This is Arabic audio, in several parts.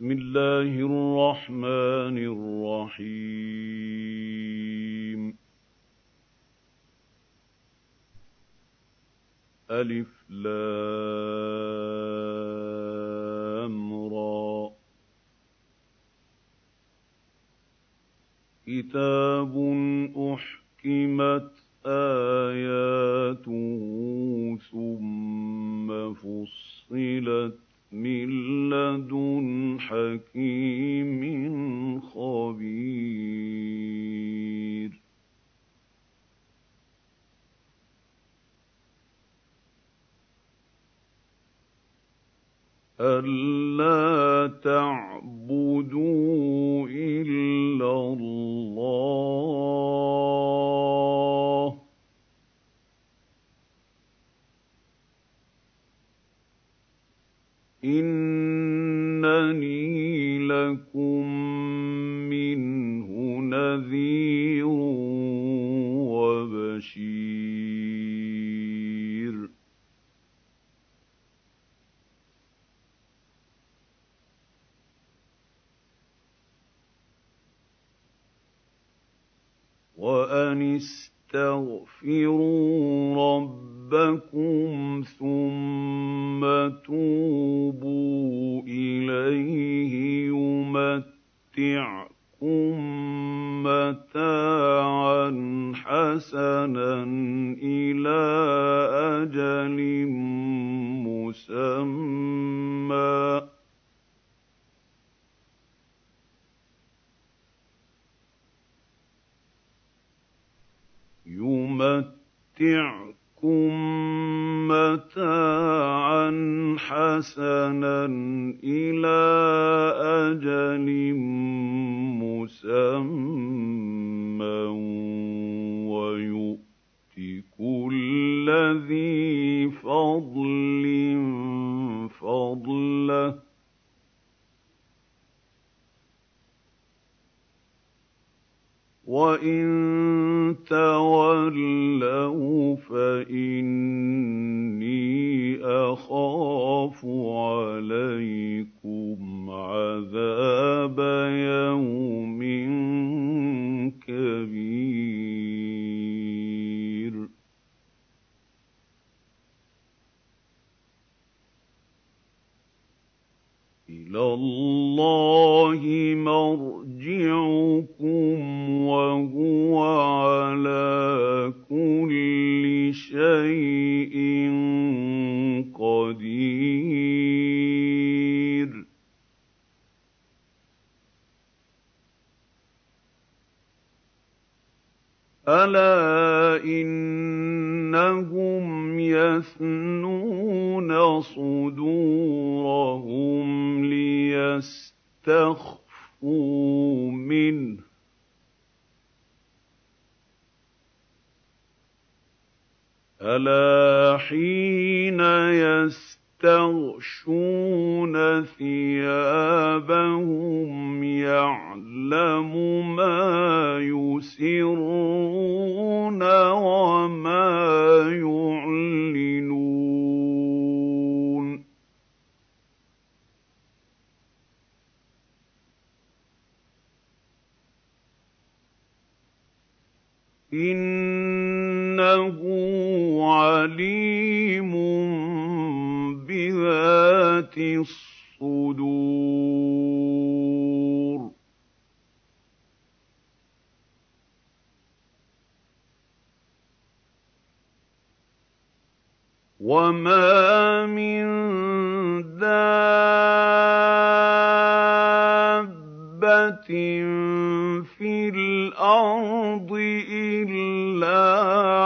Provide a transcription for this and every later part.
بسم الله الرحمن الرحيم. ألف لام را. كتاب أحكمت آياته ثم فصلت مِن لَّدُنْ حَكِيمٍ خَبِيرٍ. أَلَّا تَعْبُدُوا إِلَّا اللَّهَ إِنَّنِي لَكُم مِّنْهُ نَذِيرٌ وَبَشِيرٌ وَأَنِ اسْتَغْفِرُوا رَبَّكُمْ ثُمَّ تُوبُوا إِلَيْهِ يُمَتِّعْكُم مَّتَاعًا حَسَنًا إِلَىٰ أَجَلٍ مُّسَمًّى. لِيَسْتَخْفُوا مِنْهُ ۚ أَلَا حِينَ يَسْتَغْشُونَ ثِيَابَهُمْ يَعْلَمُ مَا يُسِرُّونَ وَمَا يُعْلِنُونَ إِنَّهُ عَلِيمٌ بِذَاتِ الصُّدُورِ. وَمَا مِن دَابَّةٍ فِي الْأَرْضِ إِلَّا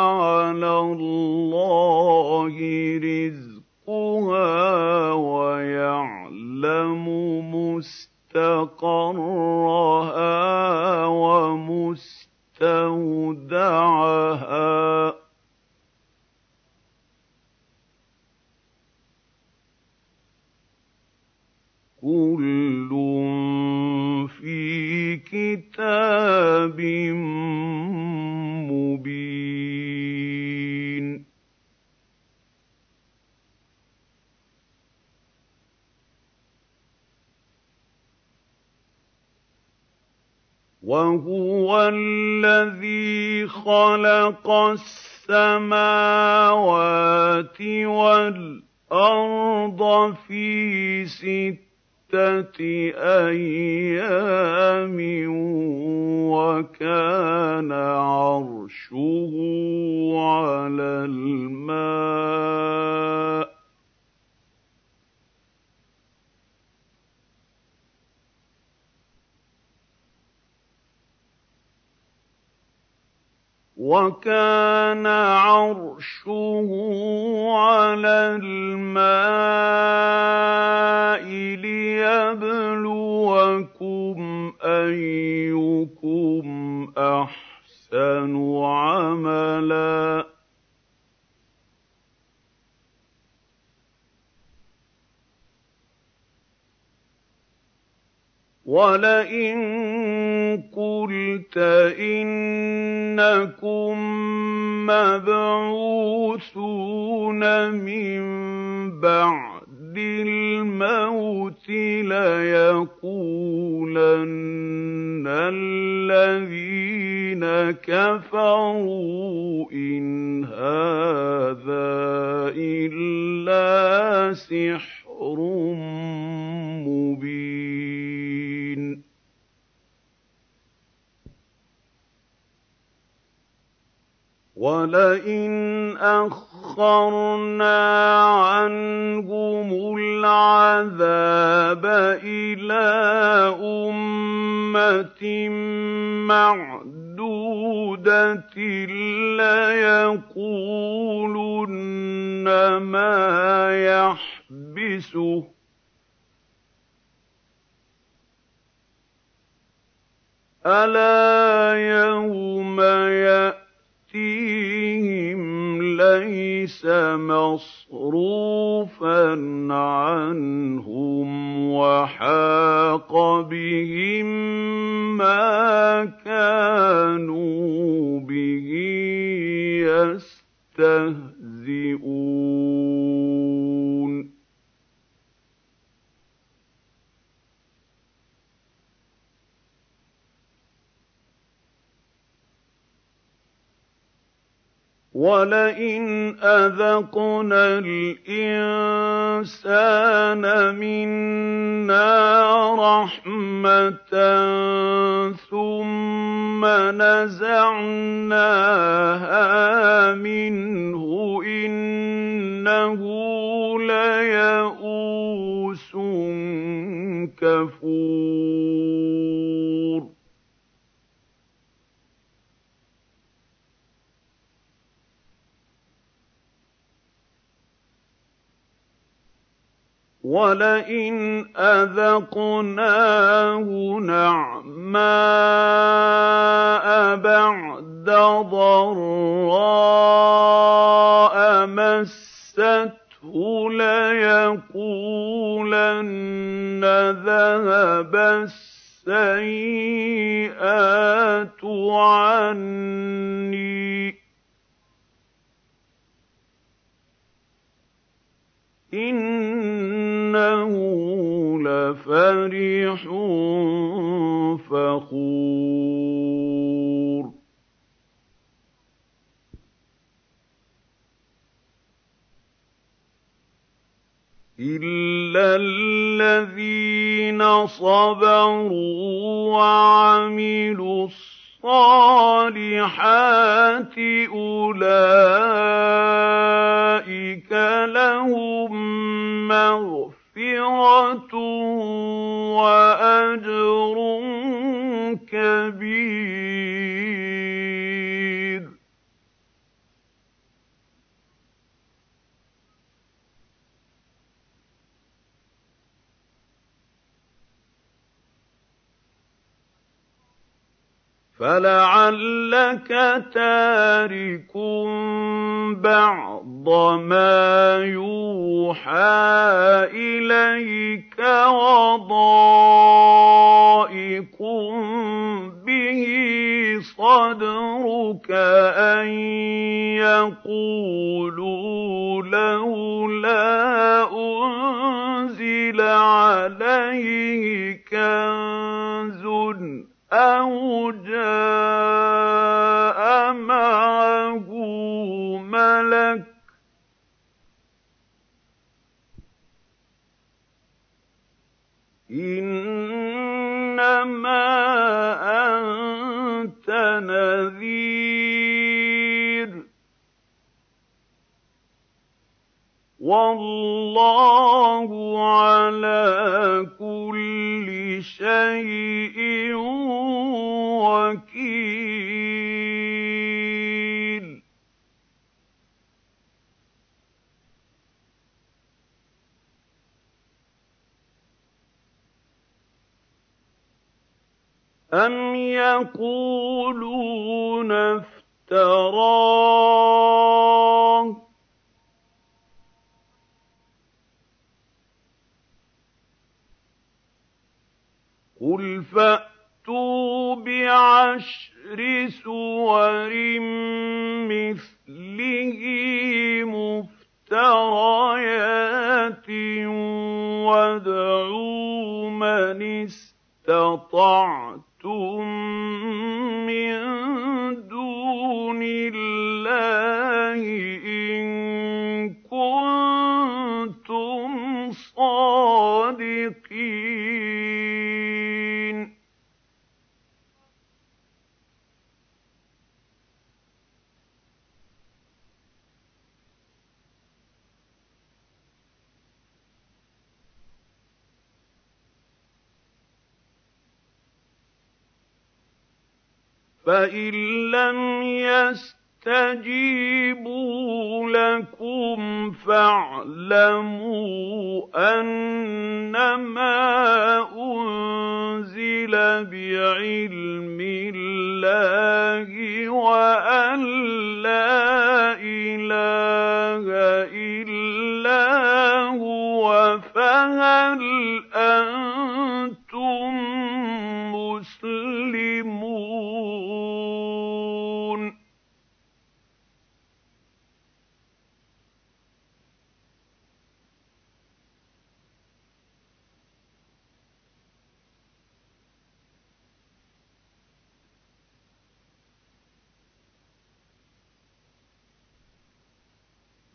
عَلَى اللَّهِ رِزْقُهَا وَيَعْلَمُ مُسْتَقَرَّهَا وَمُسْتَوْدَعَهَا ۚ. كتاب مبين. وهو الذي خلق السماوات والارض في سته سِتَّةِ أَيَّامٍ وَكَانَ عَرْشُهُ عَلَى الْمَاءِ. وَكَانَ عَرْشُهُ عَلَى الْمَاءِ لِيَبْلُوَكُمْ أَيُّكُمْ أَحْسَنُ عَمَلًا. وَلَئِن قُلْتَ إِنَّكُم مَّبْعُوثُونَ مِن بَعْدِ الْمَوْتِ لَيَقُولَنَّ الَّذِينَ كَفَرُوا إِنْ هَٰذَا إِلَّا سِحْرٌ مُّبِينٌ وَلَئِنْ أَخَّرْنَا عَنْهُمُ الْعَذَابَ إِلَىٰ أُمَّةٍ مَّعْدُودَةٍ لَّيَقُولُنَّ مَا يَحْبِسُهُ ۗ أَلَا يَوْمَ يَأْتِيهِمْ لَيْسَ مَصْرُوفًا عَنْهُمْ وَحَاقَ بِهِم مَّا كَانُوا بِهِ يَسْتَهْزِئُونَ. وَلَئِنْ أَذَقْنَا الْإِنسَانَ مِنَّا رَحْمَةً ثُمَّ نَزَعْنَاهَا مِنْهُ إِنَّهُ لَيَئُوسٌ كَفُورٌ وَلَئِنْ أَذَقْنَاهُ نَعْمَاءَ بَعْدَ ضَرَّاءَ مَسَّتْهُ لَيَقُولَنَّ ذَهَبَ السَّيِّئَاتُ عَنِّي ۚ إِنَّهُ لَفَرِحٌ فَخُورٌ إِلَّا الَّذِينَ صَبَرُوا وَعَمِلُوا الصَّالِحَاتِ أُولَٰئِكَ لَهُم مَّغْفِرَةٌ وَأَجْرٌ كَبِيرٌ. فَلَعَلَّكَ تَارِكٌ بَعْضَ مَا يُوحَىٰ إِلَيْكَ وَضَائِقٌ بِهِ صَدْرُكَ أَن يَقُولُوا لَوْلَا أُنزِلَ عَلَيْهِ كَنزٌ وَاللَّهُ عَلَىٰ كُلِّ شَيْءٍ وَكِيلٌ. أَمْ يَقُولُونَ افْتَرَاهُ ۖ قُلْ فَأْتُوا بِعَشْرِ سُوَرٍ مِّثْلِهِ مُفْتَرَيَاتٍ وَادْعُوا مَنِ اسْتَطَعْتُم مِّن دُونِ اللَّهِ فَإِن لَّمْ يَسْتَجِيبُوا لَكُمْ فَاعْلَمُوا أَنَّمَا أُنزِلَ بِعِلْمِ اللَّهِ وَأَن لَّا إِلَٰهَ إِلَّا هُوَ ۖ فَهَلْ أَنتُم مُّسْلِمُونَ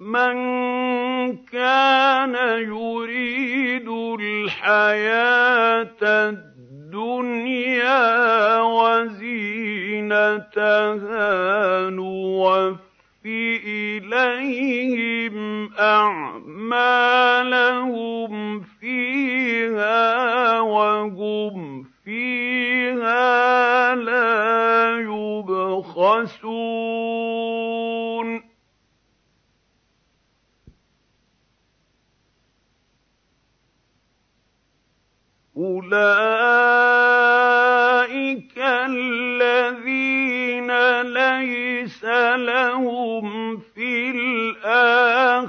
مَن كَانَ يُرِيدُ الْحَيَاةَ الدُّنْيَا وَزِينَتَهَا نُوَفِّ إِلَيْهِمْ أَعْمَالَهُمْ فِيهَا وَهُمْ فِيهَا لَا يُبْخَسُونَ أُولَٰئِكَ الَّذِينَ لَيْسَ لَهُمْ فِي الْآخِرَةِ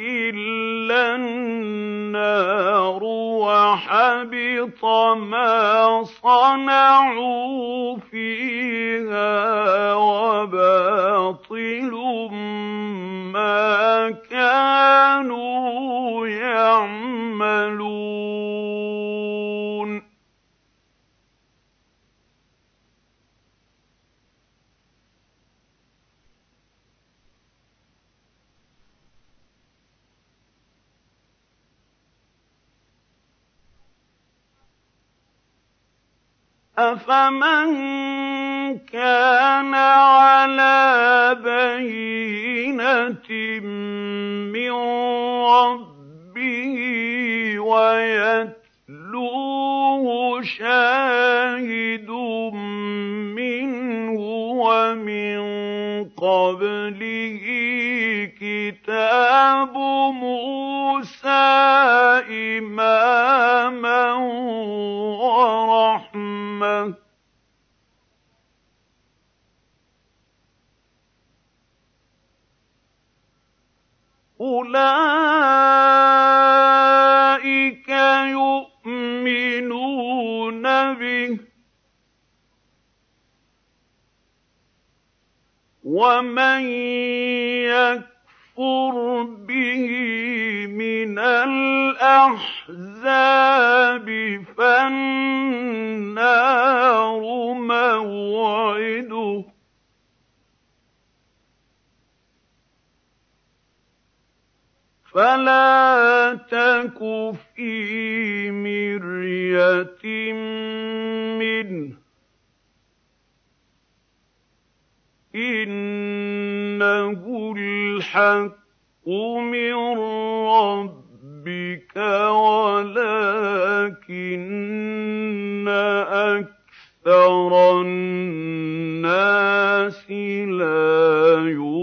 إِلَّا النَّارُ وَحَبِطَ مَا صَنَعُوا فِيهَا أَفَمَن كَانَ عَلَىٰ بَيِّنَةٍ مِّن رَّبِّهِ وَيَتْلُوهُ شَاهِدٌ مِّنْهُ وَمِن قَبْلِهِ كِتَابُ مُوسَىٰ إِمَامًا وَرَحْمَةً ۚ. أُولَٰئِكَ يُؤْمِنُونَ بِهِ ۚ. وَمَن يَكْفُرْ قربه بِهِ مِنَ الْأَحْزَابِ فَالنَّارُ مَوْعِدُهُ. فَلَا تَكُ فِي مِرْيَةٍ مِّنْهُ. إِنَّهُ الْحَقُّ مِن رَّبِّكَ وَلَٰكِنَّ أَكْثَرَ النَّاسِ لَا يُؤْمِنُونَ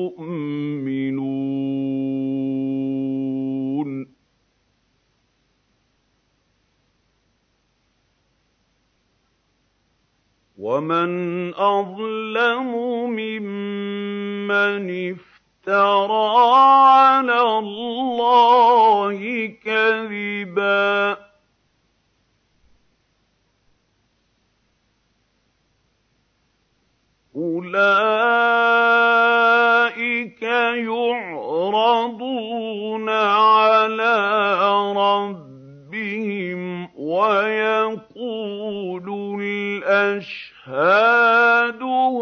وَمَنْ أَظْلَمُ مِمَّنِ افْتَرَىٰ عَلَى اللَّهِ كَذِبًا ۚ أُولَٰئِكَ يُعْرَضُونَ عَلَىٰ رَبِّهِمْ وَيَقُولُ الْأَشْهَادُ هَٰؤُلَاءِ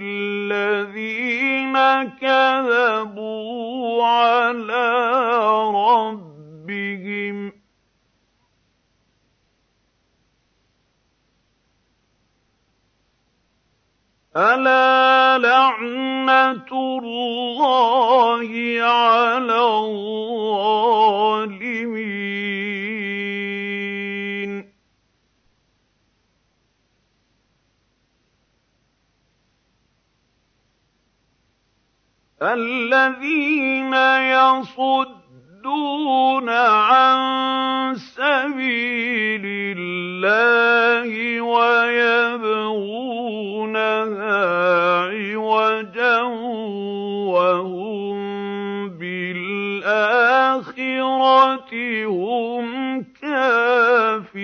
الَّذِينَ كَذَبُوا عَلَىٰ رَبِّهِمْ ۚ. أَلَا لَعْنَةُ اللَّهِ عَلَى الظَّالِمِينَ؟ الَّذِينَ يَصُدُّونَ عَن سَبِيلِ اللَّهِ وَيَبْغُونَهَا عِوَجًا وَهُم بِالْآخِرَةِ هُمْ كَافِرُونَ.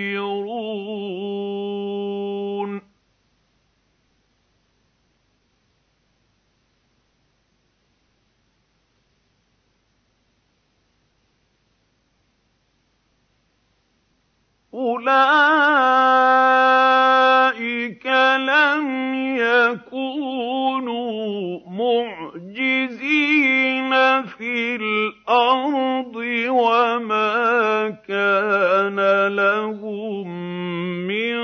أُولَٰئِكَ لَمْ يَكُونُوا مُعْجِزِينَ فِي الْأَرْضِ وَمَا كَانَ لَهُم مِّن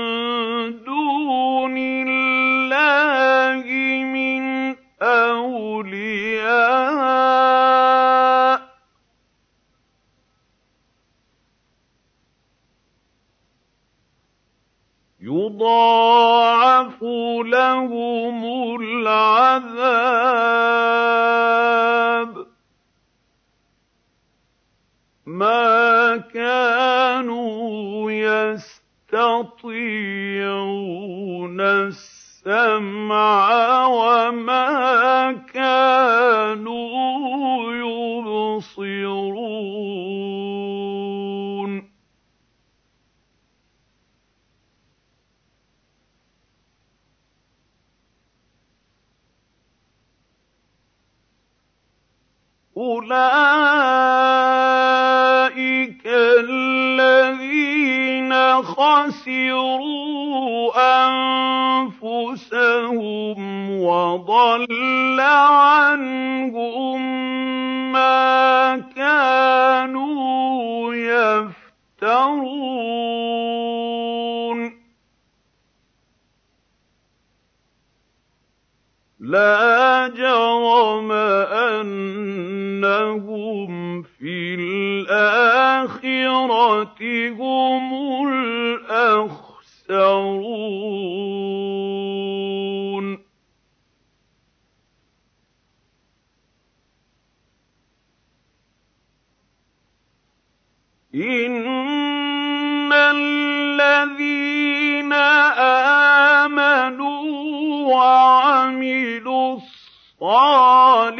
دُونِ اللَّهِ مِنْ أَوْلِيَاءَ ۘ يُضَاعَفُ لَهُمُ الْعَذَابُ ۚ. مَا كَانُوا يَسْتَطِيعُونَ السَّمْعَ وَمَا كَانُوا يُبْصِرُونَ. أُولَٰئِكَ الَّذِينَ خَسِرُوا أَنفُسَهُمْ وَضَلَّ عَنْهُم مَّا كَانُوا يَفْتَرُونَ. لَا جَرَمَ أَنَّهُمْ فِي الْآخِرَةِ هُمُ الْأَخْسَرُونَ. إِنَّ الَّذِينَ آمَنُوا وَعَمِلُوا الصَّالِحَاتِ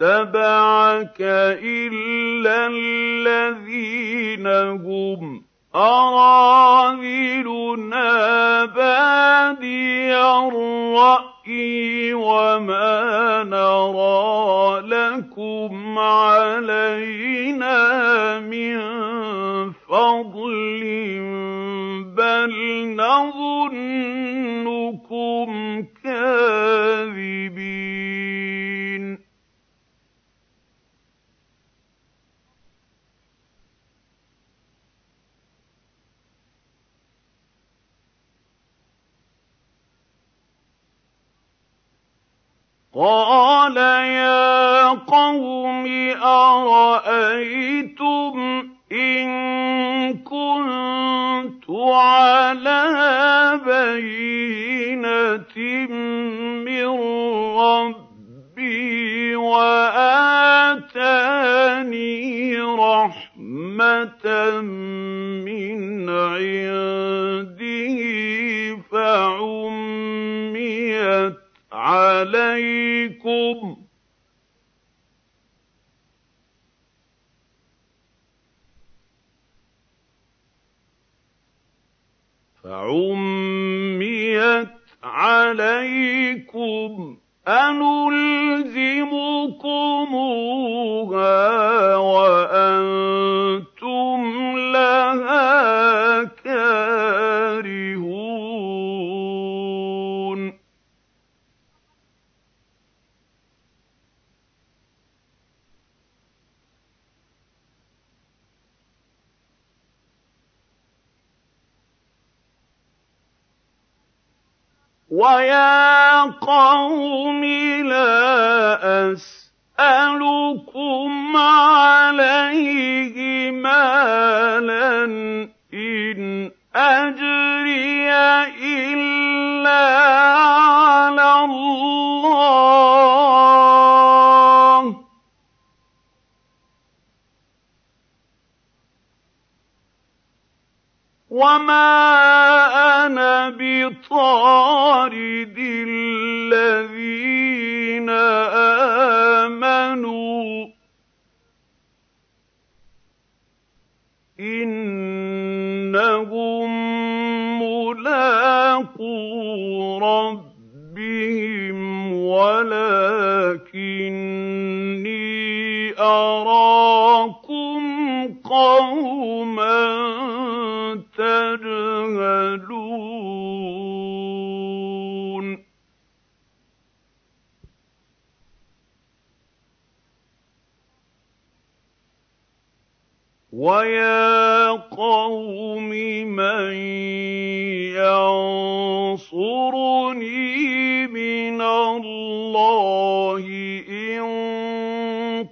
اتَّبَعَكَ إِلَّا الَّذِينَ هُمْ أَرَاذِلُنَا بَادِيَ الرَّأْيِ وَمَا نَرَىٰ لَكُمْ عَلَيْنَا مِن فَضْلٍ بَلْ نَظُنُّكُمْ كَاذِبِينَ قَالَ يَا قَوْمِ أَرَأَيْتُمْ إِن كُنتُ عَلَىٰ بَيِّنَةٍ مِّن رَّبِّي وَآتَانِي رَحْمَةً مِّنْ عِندِهِ فَعُمِّيَتْ عَلَيْكُمْ. أَنُلْزِمُكُمُوهَا وَأَنتُمْ لَهَا كَارِهُونَ. وَيَا قَوْمِ لَا أَسْأَلُكُمْ عَلَيْهِ مَالًا ۖ إِنْ أَجْرِيَ إِلَّا عَلَى اللَّهِ ۚ. وَمَا أَنَا بِطَارِدِ الَّذِينَ آمَنُوا ۚ إِنَّهُم مُّلَاقُو رَبِّهِمْ وَلَٰكِنِّي أَرَاكُمْ قَوْمًا تَجْهَلُونَ وَيَا قَوْمِ مَن يَنصُرُنِي مِنَ اللَّهِ إِن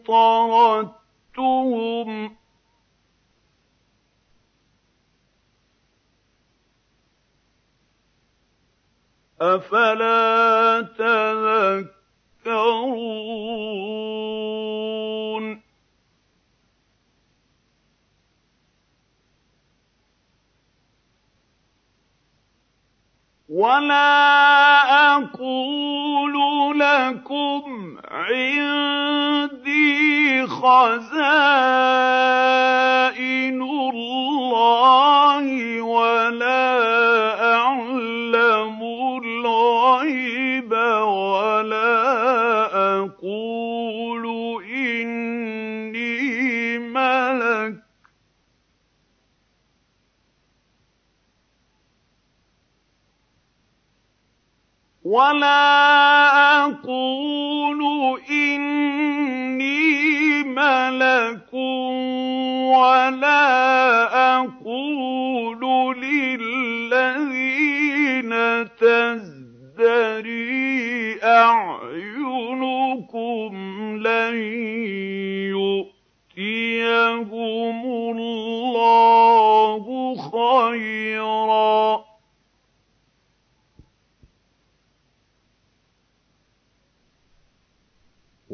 طَرَدتُّهُمْ ۚ أَفَلَا تَذَكَّرُونَ؟ وَلَا أَقُولُ لَكُمْ عِندِي خَزَائِنُ اللَّهِ وَلَا وَلَا أَقُولُ لِلَّذِينَ تَزْدَرِي أَعْيُنُكُمْ لَن يُؤْتِيَهُمُ اللَّهُ خَيْرًا ۖ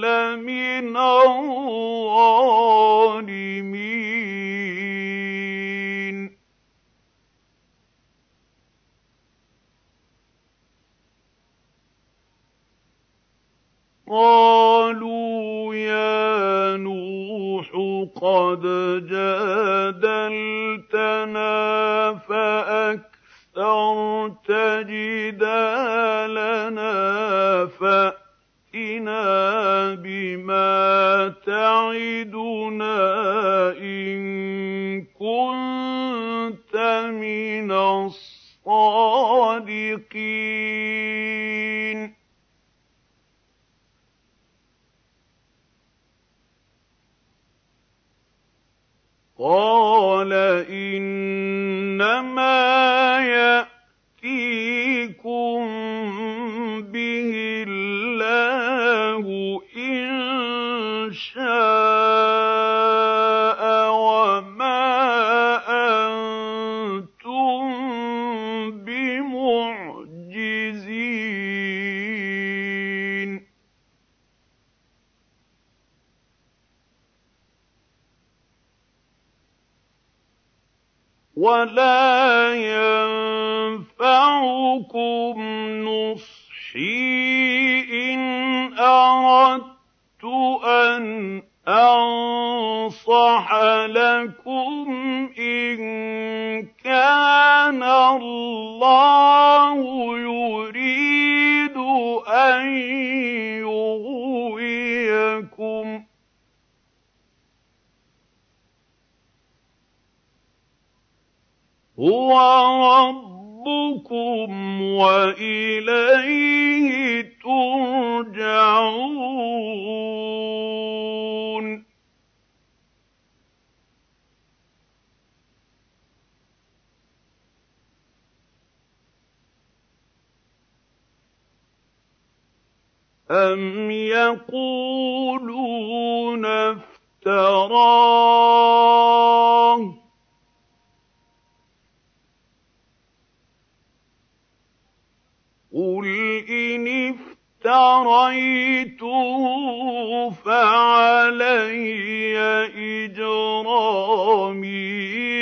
لَّمِنَ الظَّالِمِينَ قَالُوا يَا نُوحُ قَدْ جَادَلْتَنَا فَأَكْثَرْتَ جِدَالَنَا فَأْتِنَا بِمَا تَعِدُنَا إِن كُنتَ مِنَ الصَّادِقِينَ قَالَ إِنَّمَا يَأْتِيكُم بِهِ شَاءَ ۖ وَمَا أَنتُم بِمُعْجِزِينَ. وَلَا يَنفَعُكُمْ نُصْحِي أَنْ أَنصَحَ لَكُمْ إِن كَانَ اللَّهُ يُرِيدُ أَن يُغْوِيَكُمْ ۚ هُوَ رَبُّكُمْ وَإِلَيْهِ تُرْجَعُونَ. أَمْ يَقُولُونَ افْتَرَاهُ ۖ قُلْ إِنِ افْتَرَيْتُهُ فَعَلَيَّ إِجْرَامِي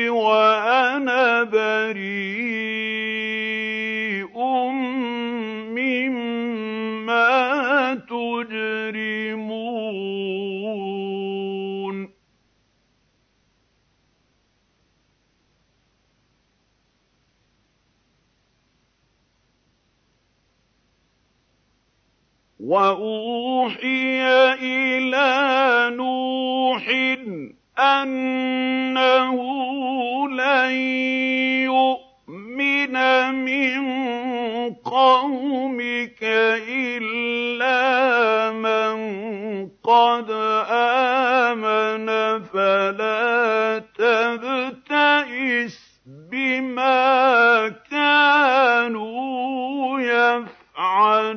وَأَنَا بَرِيءٌ مِّمَّا تُجْرِمُونَ واوحي إلى نوح انه لن يؤمن من قومك الا من قد امن فلا تبتئس بما كانوا يفعلون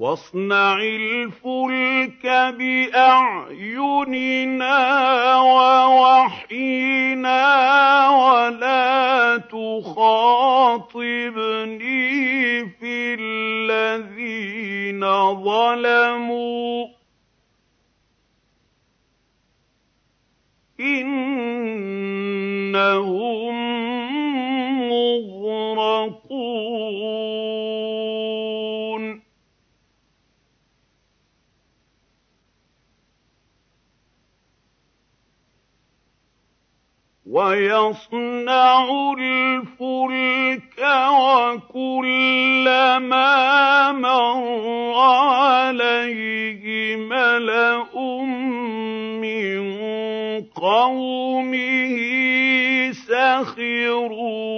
واصنع الفلك بأعيننا ووحينا ولا تخاطبني في الذين ظلموا. إنهم مغرقون. ويصنع الفلك وكلما مر عليه ملأ من قومه سخروا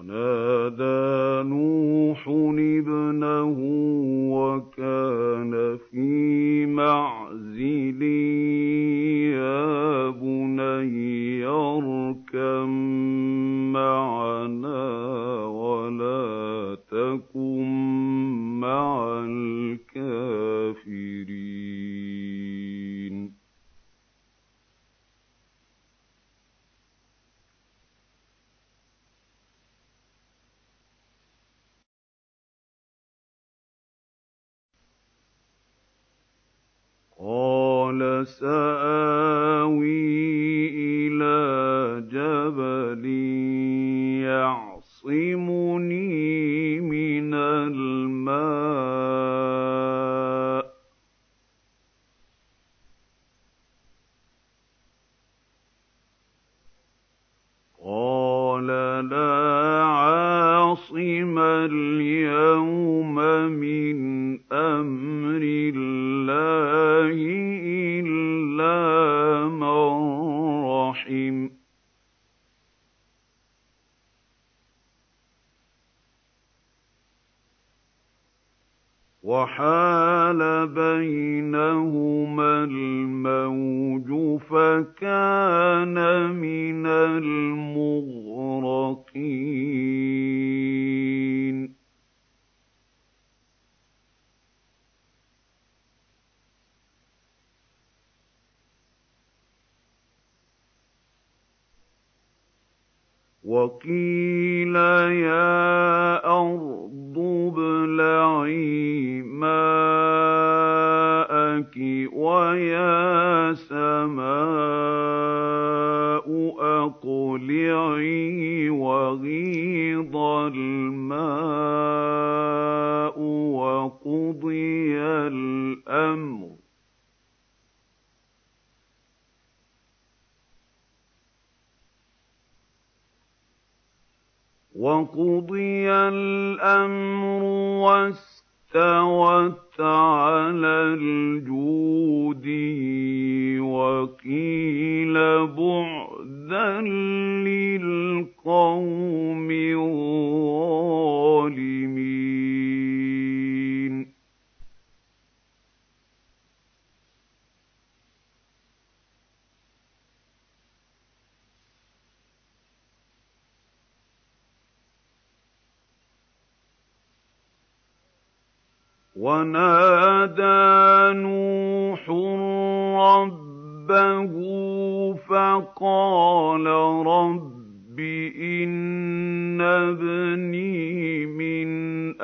Corner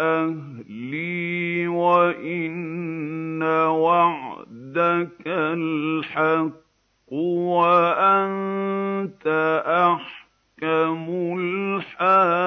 أَهْلِي وَإِنَّ وَعْدَكَ الْحَقُّ وَأَنتَ أَحْكَمُ الْحَاكِمِينَ.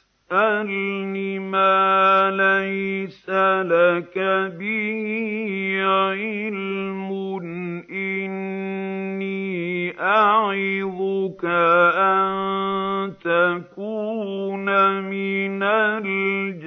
مَا لَيْسَ لَكَ بِهِ عِلْمٌ ۖ. إِنِّي أَعِظُكَ أَن تَكُونَ مِنَ الْجَاهِلِينَ.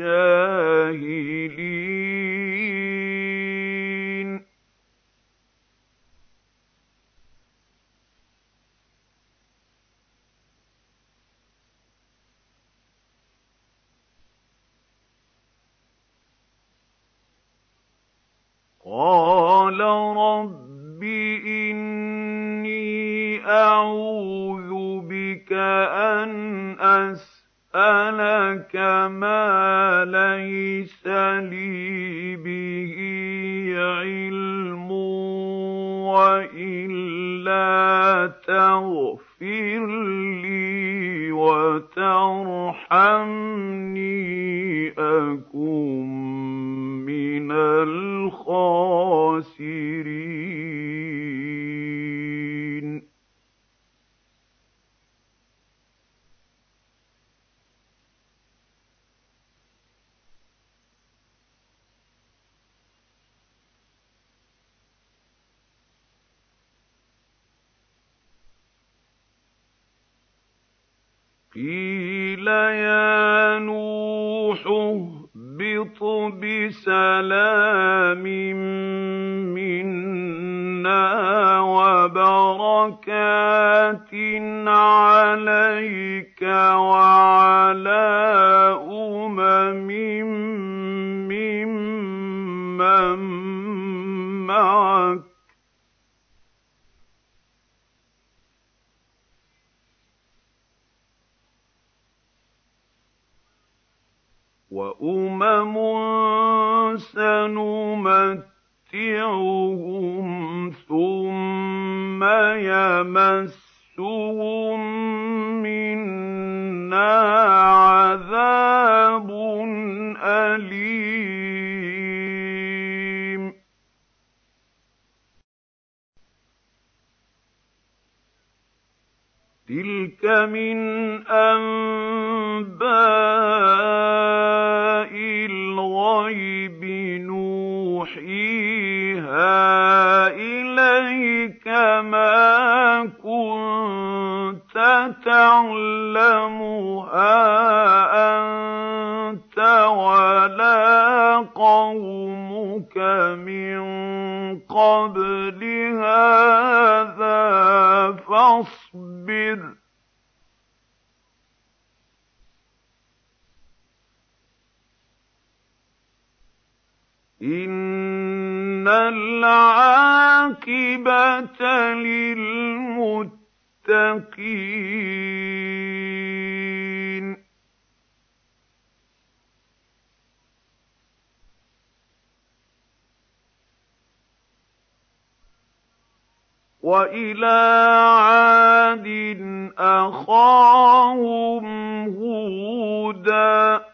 قَالَ رَبِّ إِنِّي أَعُوذُ بِكَ أَنْ أَسْأَلَكَ مَا لَيْسَ لِي بِهِ عِلْمٌ ۖ وَإِلَّا تَغْفِرْ لِي وَتَرْحَمْنِي ترحمني أكن من الخاسرين قِيلَ يَا نُوحُ اهْبِطْ بِسَلَامٍ مِّنَّا وَبَرَكَاتٍ عَلَيْكَ وَعَلَىٰ أُمَمٍ مِّمَّن مَّعَكَ ۚ. وَأُمَمٌ سَنُمَتِّعُهُمْ ثُمَّ يَمَسُّهُم مِّنَّا عَذَابٌ أَلِيمٌ. تِلْكَ مِنْ أَنبَاءِ الْغَيْبِ نُوحِيهَا إِلَيْكَ ۖ مَا كُنتَ تَعْلَمُهَا أَنتَ وَلَا قَوْمُكَ مِن قَبْلِ هَٰذَا ۖ فَاصْبِرْ ۖ إِنَّ الْعَاقِبَةَ لِلْمُتَّقِينَ وَإِلَىٰ عَادٍ أَخَاهُمْ هُودًا ۗ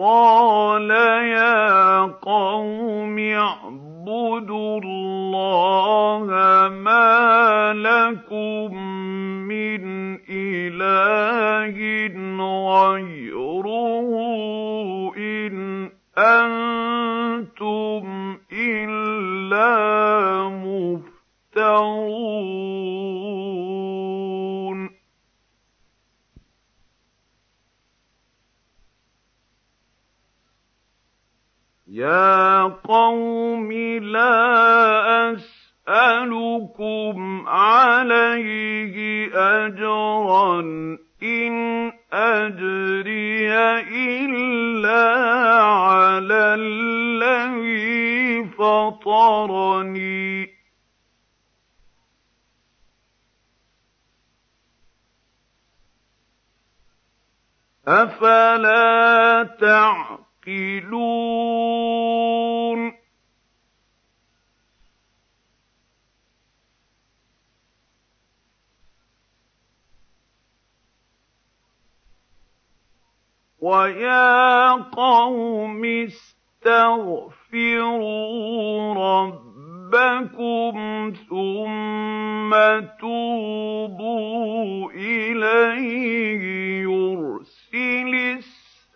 قَالَ يَا قَوْمِ اعْبُدُوا اللَّهَ مَا لَكُم مِّنْ إِلَٰهٍ غَيْرُهُ ۖ إِنْ أَنتُمْ إِلَّا مُفْتَرُونَ يَا قَوْمِ لَا أَسْأَلُكُمْ عَلَيْهِ أَجْرًا ۖ إِنْ أَجْرِيَ إِلَّا عَلَى الَّذِي فَطَرَنِي ۚ أَفَلَا تَعْقِلُونَ وَيَا قَوْمِ اسْتَغْفِرُوا رَبَّكُمْ ثُمَّ تُوبُوا إِلَيْهِ يُرْسِلِ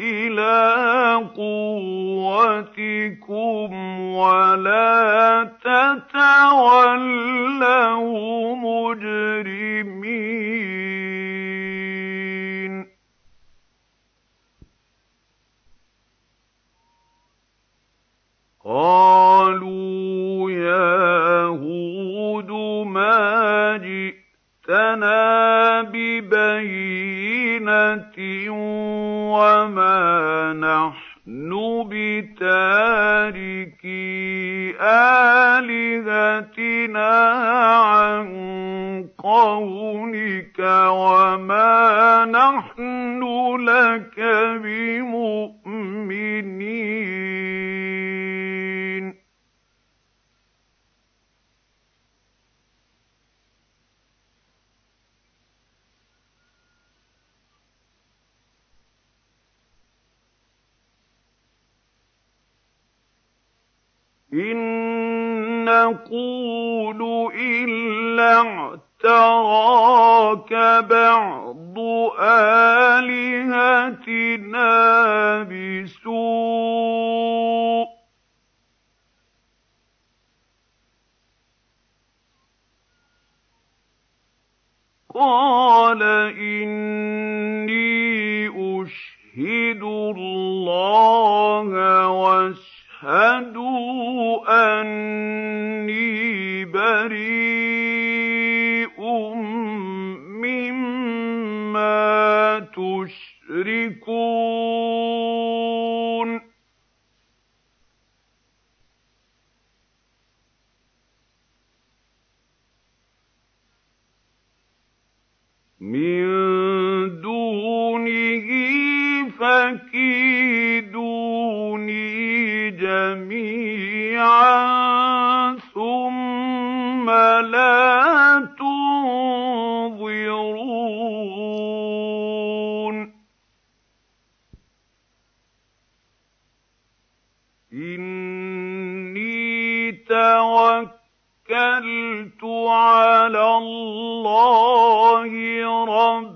إِلَىٰ قُوَّتِكُمْ وَلَا تَتَوَلَّوْا مُجْرِمِينَ. قَالُوا يَا هُودُ مَا جِئْتَنَا بِفِتْنَةٍ وَمَا نَحْنُ بِتَارِكِي آلِهَتِنَا عَن قَوْلِكَ وَمَا نَحْنُ لَكَ بِمُؤْمِنِينَ إِن نَّقُولُ إِلَّا اعْتَرَاكَ بَعْضُ آلِهَتِنَا بِسُوءٍ ۗ قَالَ إِنِّي أُشْهِدُ اللَّهَ وَاشْهَدُوا أَنِّي بَرِيءٌ مِّمَّا تُشْرِكُونَ. مِن دُونِهِ فَكِيدُونِي ثُمَّ لَا تُنظِرُونِ. إِنِّي تَوَكَّلْتُ عَلَى اللَّهِ رَبِّي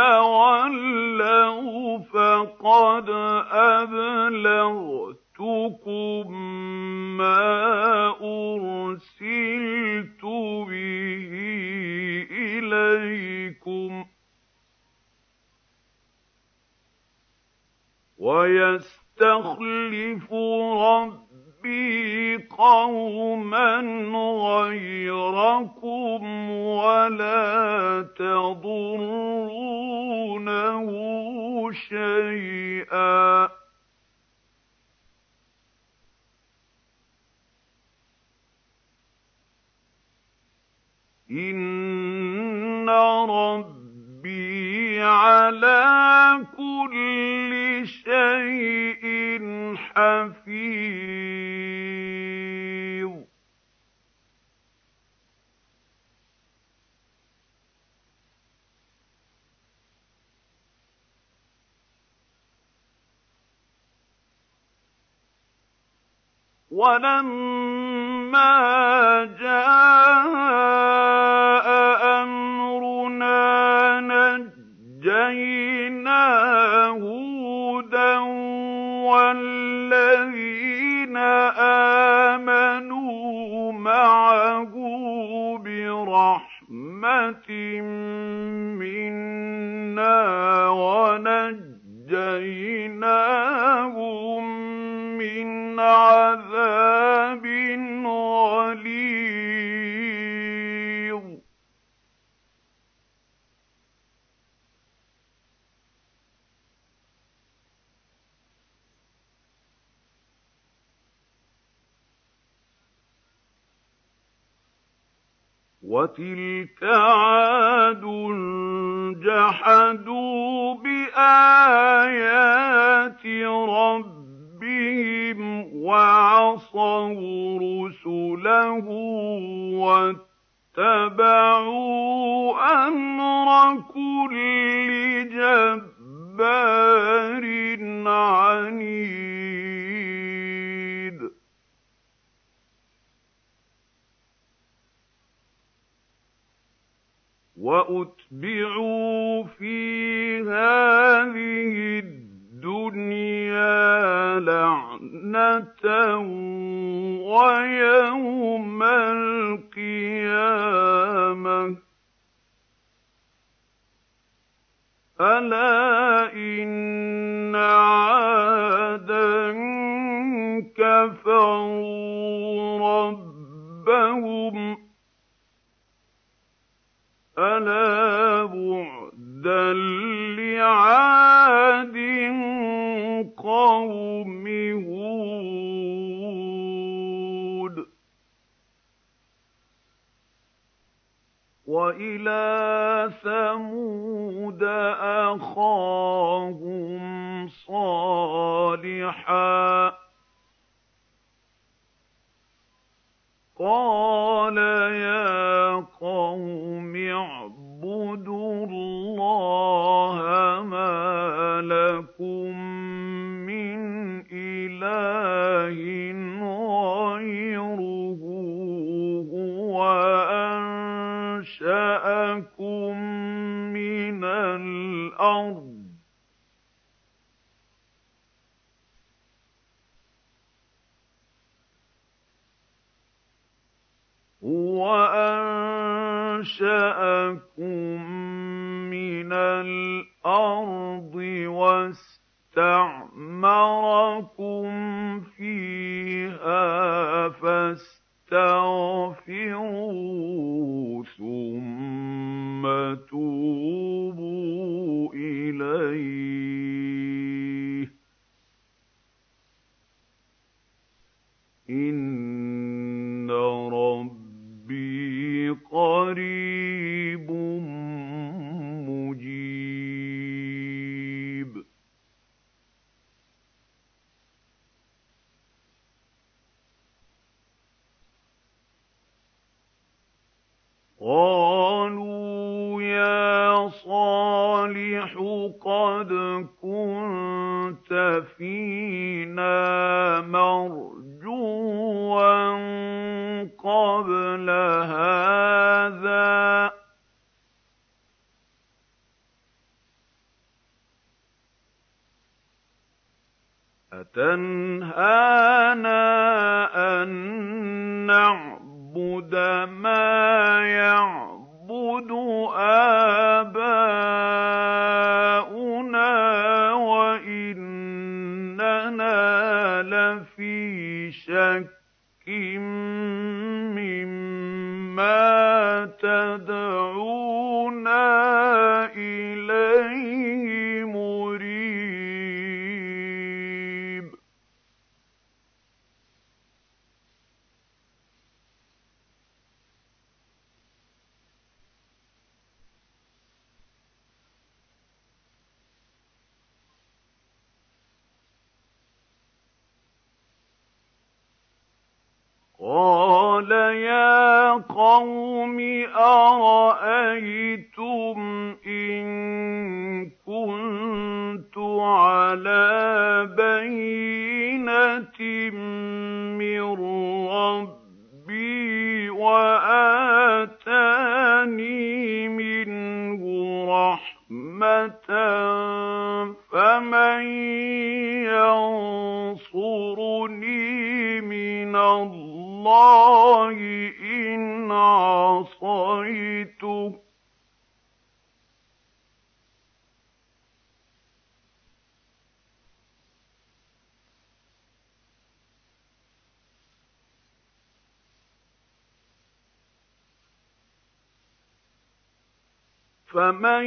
تَوَلَّوْا فَقَدْ أَبْلَغْتُكُم مَّا أُرْسِلْتُ بِهِ إِلَيْكُمْ ۚ وَيَسْتَخْلِفُ رَبِّي قَوْمًا غَيْرَكُمْ وَلَا تَضُرُّونَهُ شَيْئًا ۚ. إِنَّ رَبِّي عَلَىٰ كُلِّ شَيْءٍ حَفِيظٌ. وَلَمَّا جَاءَ أَمْرُنَا نَجَّيْنَا هُودًا وَالَّذِينَ آمَنُوا مَعَهُ بِرَحْمَةٍ مِّنَّا وَنَجَّيْنَاهُم عَذَابٍ غَلِيظٍ وَتِلْكَ عَادٌ جَحَدُوا بِآيَاتِ رَبِّهِمْ وَعَصَوْا رُسُلَهُ وَاتَّبَعُوا أَمْرَ كُلِّ جَبَّارٍ عَنِيدٍ وَأُتْبِعُوا فِي هَٰذِهِ الدُّنْيَا لَعْنَةً وَيَوْمَ الْقِيَامَةِ ۗ. أَلَا إِنَّ عَادًا كَفَرُوا رَبَّهُمْ ۗ. أَلَا بُعْدًا لِّعَادٍ قَوْمِ هُودٍ وَإِلَىٰ ثَمُودَ أَخَاهُمْ فَمَن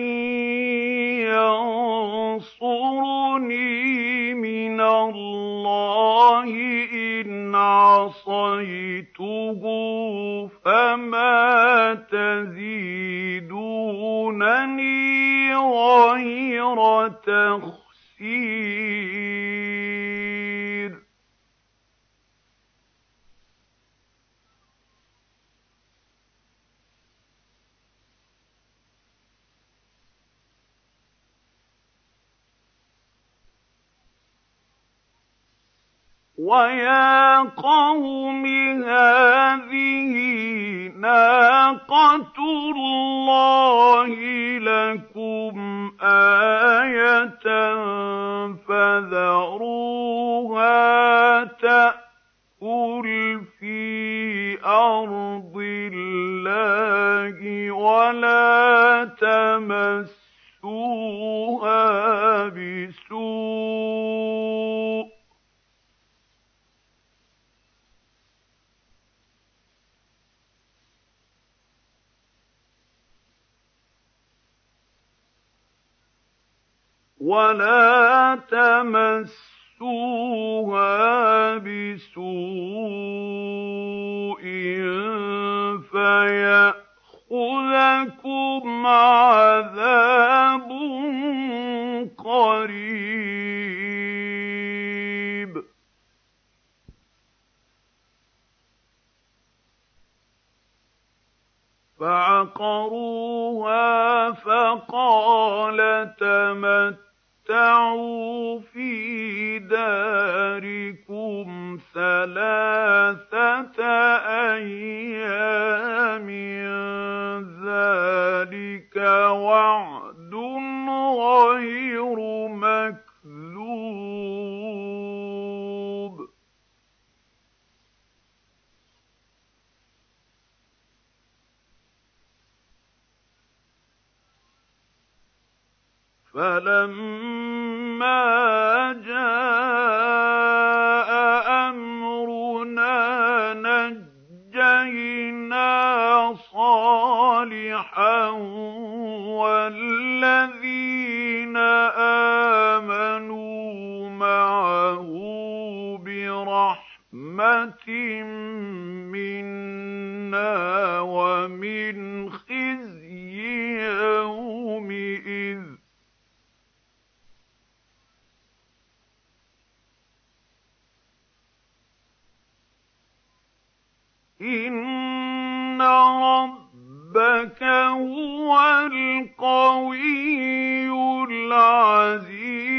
يَنصُرُنِي مِنَ اللَّهِ إِنْ عَصَيْتُهُ ۖ فَمَا تَزِيدُونَنِي غَيْرَ تَخْسِيرٍ وَيَا قَوْمِ هَٰذِهِ نَاقَةُ اللَّهِ لَكُمْ آيَةً فَذَرُوهَا تَأْكُلْ فِي أَرْضِ اللَّهِ وَلَا تَمَسُّوهَا بِسُوءٍ وَلَا تَمَسُّوهَا بِسُوءٍ فَيَأْخُذَكُمْ عَذَابٌ قَرِيبٌ. فَعَقَرُوهَا فَقَالَ تَمَتَّعُوا تَمَتَّعُوا فِي دَارِكُمْ ثَلَاثَةَ أَيَّامٍ ۖ ذَٰلِكَ وَعْدٌ غَيْرُ مَكْذُوبٍ فَلَمَّا جَاءَ أَمْرُنَا نَجَّيْنَا صَالِحًا وَالَّذِينَ آمَنُوا مَعَهُ بِرَحْمَةٍ مِّنَّا وَمِنْ إِنَّ رَبَّكَ هُوَ الْقَوِيُّ الْعَزِيزُ.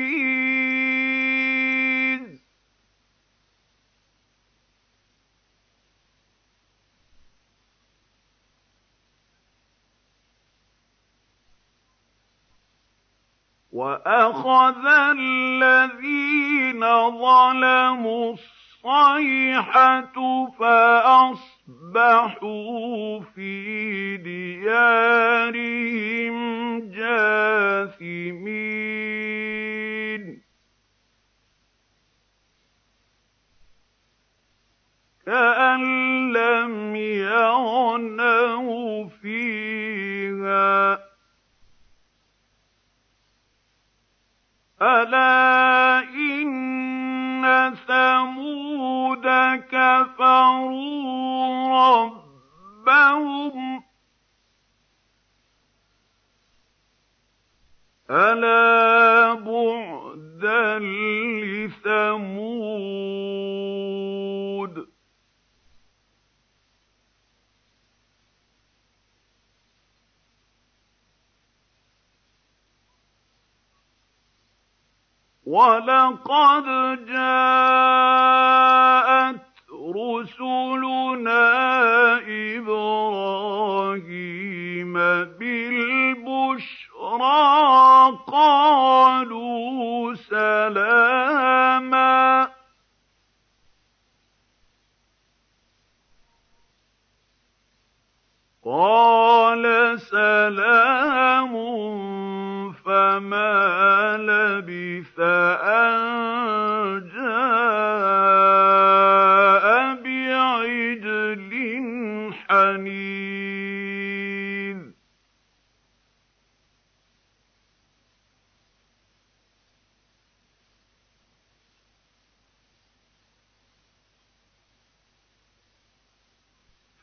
وَأَخَذَ الَّذِينَ ظَلَمُوا الصَّيْحَةُ فَأَصْبَحُوا فِي دِيَارِهِمْ جَاثِمِينَ كَأَن لَّمْ يَغْنَوْا فِيهَا ۗ أَلَا إِنَّ ثَمُودَ كَفَرُوا رَبَّهُمْ ۗ أَلَا بُعْدًا لِّثَمُودَ وَلَقَدْ جَاءَتْ رُسُلُنَا إِبْرَاهِيمَ بِالْبُشْرَىٰ قَالُوا سَلَامًا ۖ قَالَ سَلَامٌ فَمَا لَبِثَ أَن جَاءَ بِعِجْلٍ حَنِيذٍ.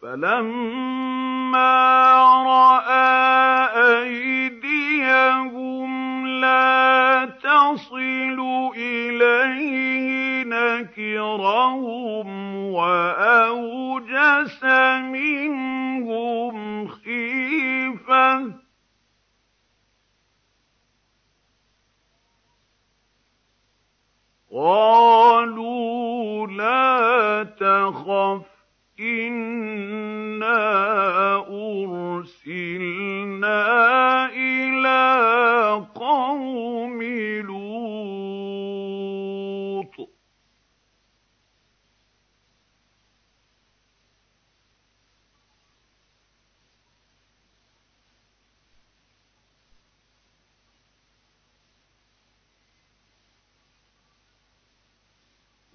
فَلَمَّا رَأَىٰ يَصِلُ إِلَيْهِ نَكِرَهُمْ وَأَوْجَسَ مِنْهُمْ خِيفَةً. قَالُوا لَا تَخَفْ إِنَّا أُرْسِلْنَا إِلَىٰ قَوْمِ لُوطٍ.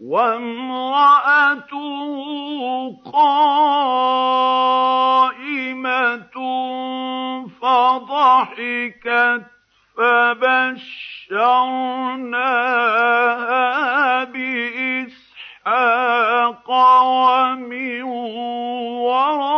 وَامْرَأَتُهُ قَائِمَةٌ فَضَحِكَتْ فَبَشَّرْنَاهَا بِإِسْحَاقَ وَمِن وَرَاءِ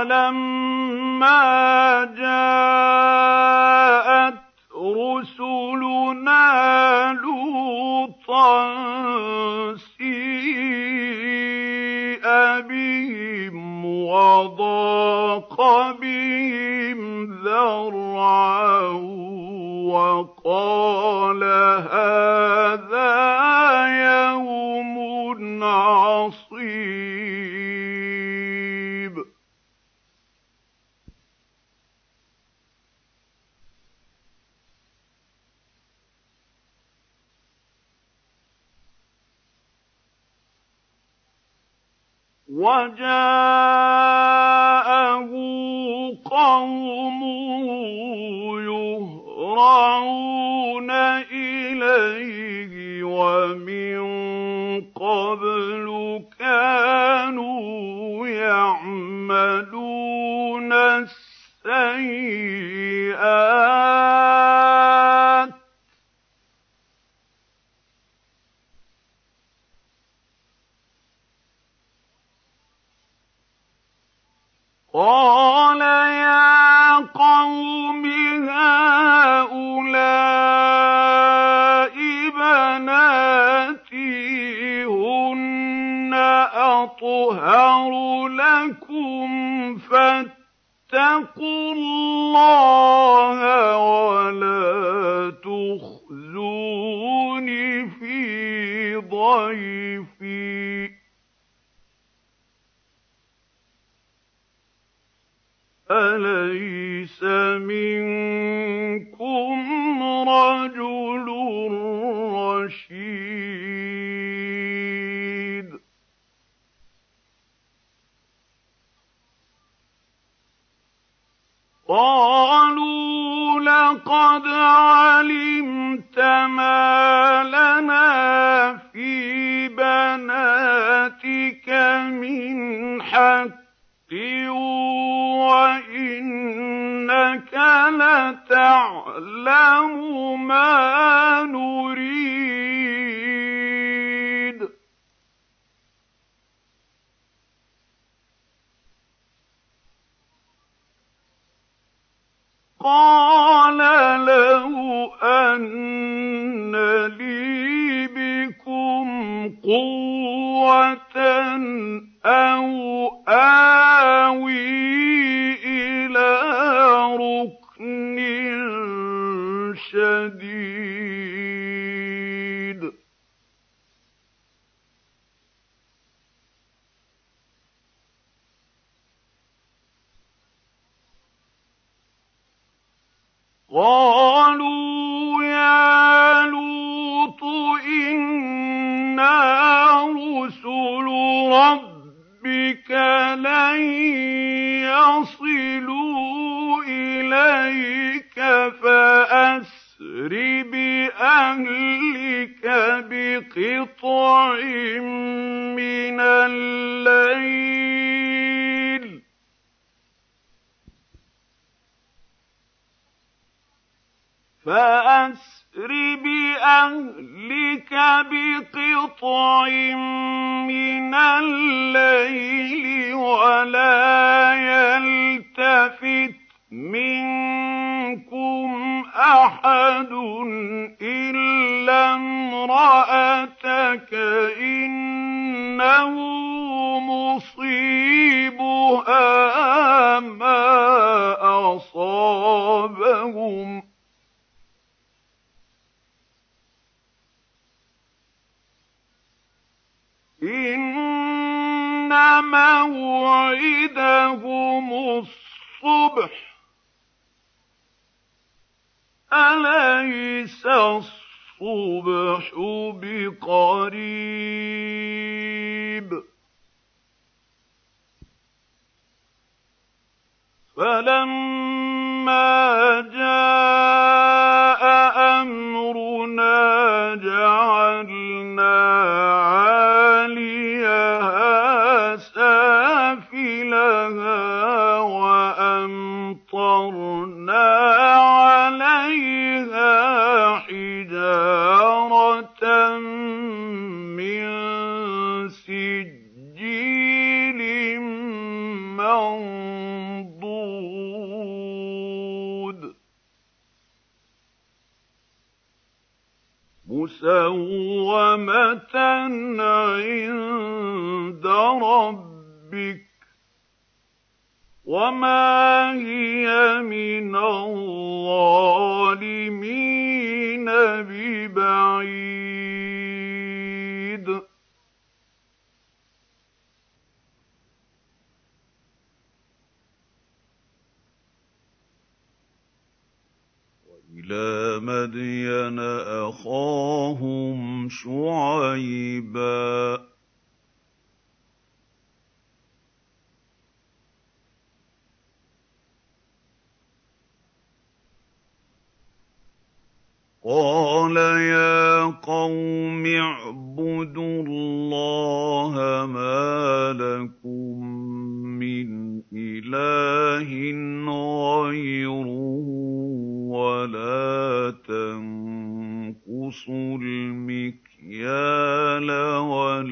وَلَمَّا قَالُوا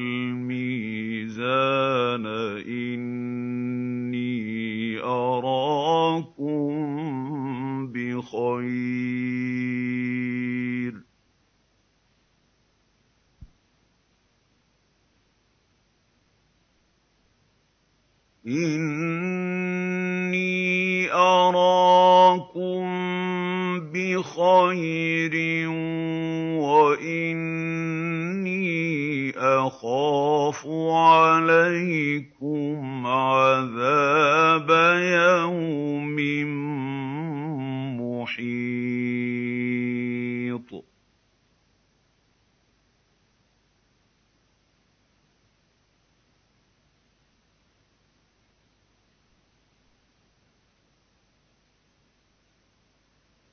الميزان إِنِّي أَرَاكُم بِخَيْرٍ ۗ. إِنِّي أَرَاكُم بِخَيْرٍ أَخَافُ عَلَيْكُمْ عَذَابَ يَوْمٍ مُّحِيطٍ.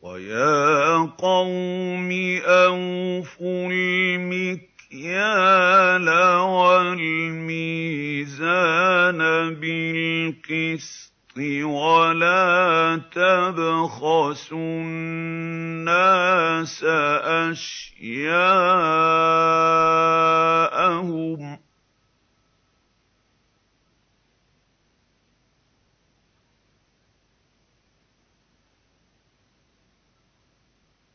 وَيَا قَوْمِ أَوْفُوا بِالْقِسْطِ وَلَا تَبْخَسُوا النَّاسَ أَشْيَاءَهُمْ ۚ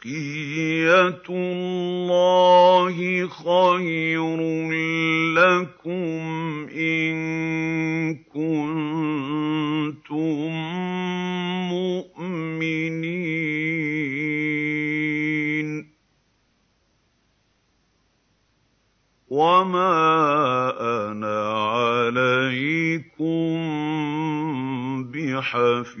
بَقِيَّتُ اللَّهِ خَيْرٌ لَّكُمْ إِن كُنتُم مُّؤْمِنِينَ ۚ. وَمَا أَنَا عَلَيْكُم بِحَفِيظٍ.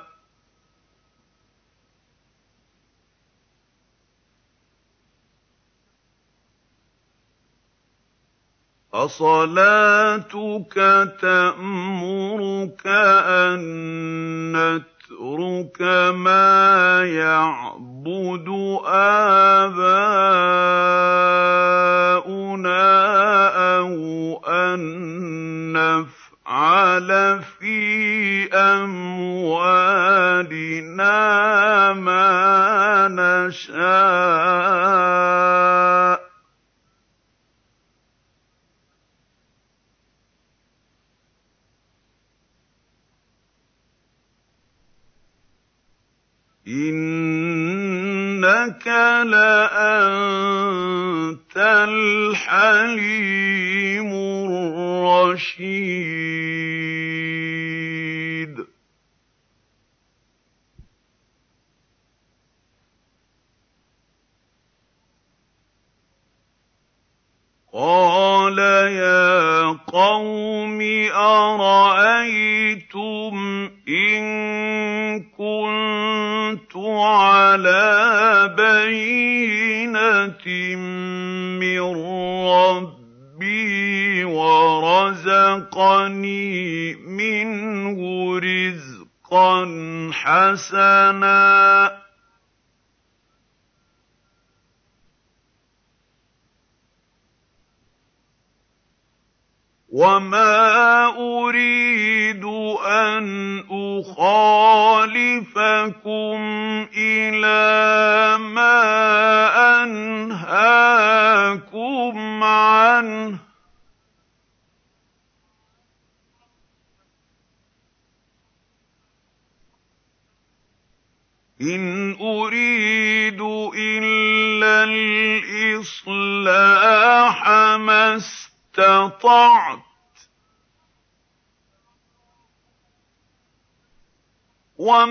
أَصَلَاتُكَ تَأْمُرُكَ أَن نَّتْرُكَ مَا يَعْبُدُ آبَاؤُنَا ۖ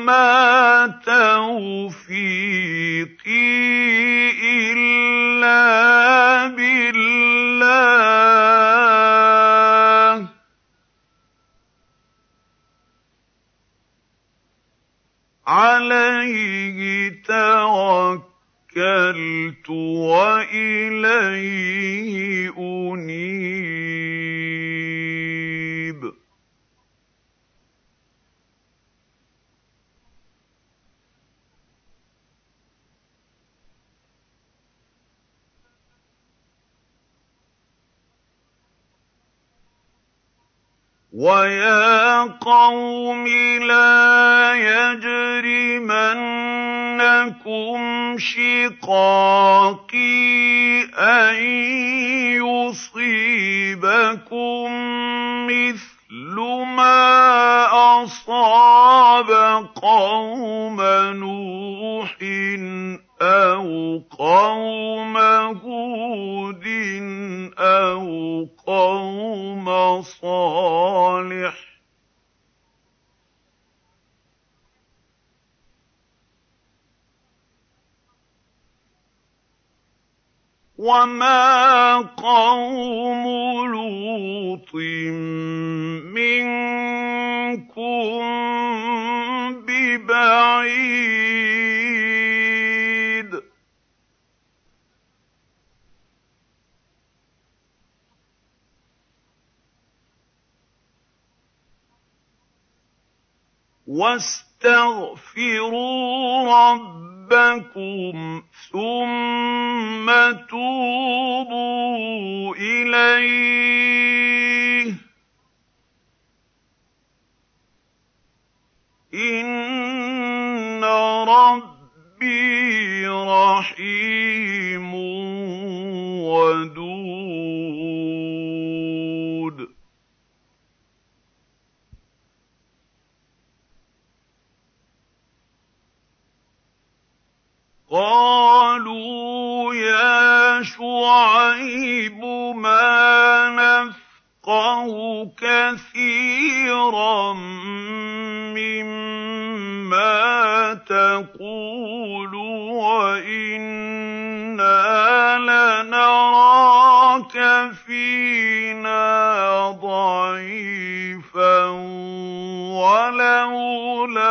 وَمَا وَمَا قَوْمُ لُوطٍ مِّنكُم بِبَعِيدٍ وَاسْتَغْفِرُوا رَبَّكُمْ ثُمَّ تُوبُوا إِلَيْهِ ۚ. إِنَّ رَبِّي رَحِيمٌ وَدُودٌ. قَالُوا يَا شُعَيْبُ مَا نَفْقَهُ كَثِيرًا مِّمَّا تَقُولُ وَإِنَّا لَنَرَاكَ فِينَا ضَعِيفًا وَلَوْلَا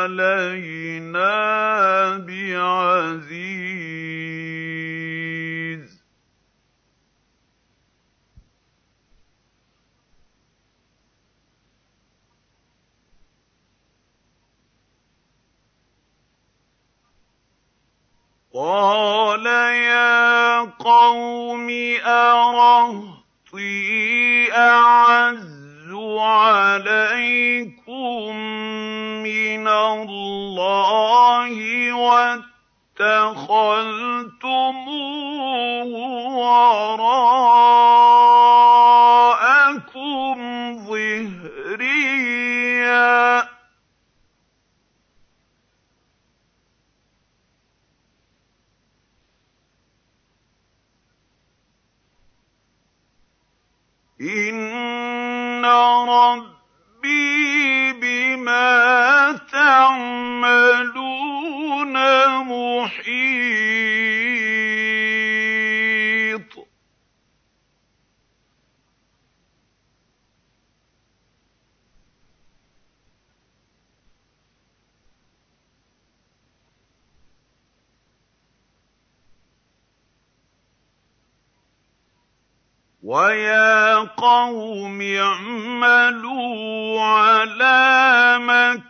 عَلَيْنَا بِعَزِيزٍ. قَالَ يَا قَوْمِ أَرَهْطِي أَعَزُّ عَلَيْكُم مِّنَ اللَّهِ وَاتَّخَذْتُمُوهُ وَرَاءَكُمْ ظِهْرِيًّا ۖ. إِنَّ رَبِّي بِمَا تَعْمَلُونَ مُحِيطٌ وَيَا قَوْمِ اعْمَلُوا عَلَىٰ مَكَانَتِكُمْ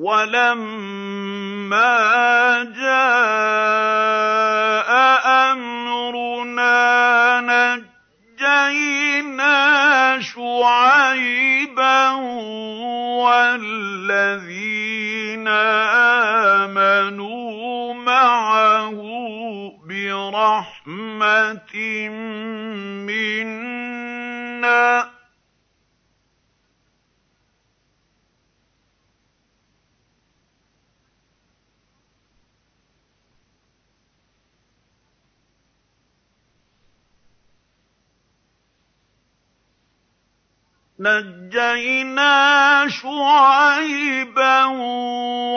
وَلَمَّا جَاءَ أَمْرُنَا نَجَّيْنَا شُعَيْبًا وَالَّذِينَ آمَنُوا مَعَهُ بِرَحْمَةٍ مِّنَّا ۖ نَجَّيْنَا شُعَيْبًا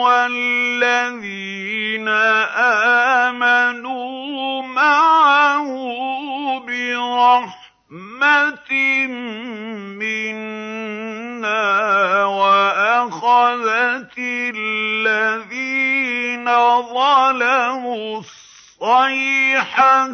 وَالَّذِينَ آمَنُوا مَعَهُ بِرَحْمَةٍ مِّنَّا وَأَخَذَتِ الَّذِينَ ظَلَمُوا الصَّيْحَةُ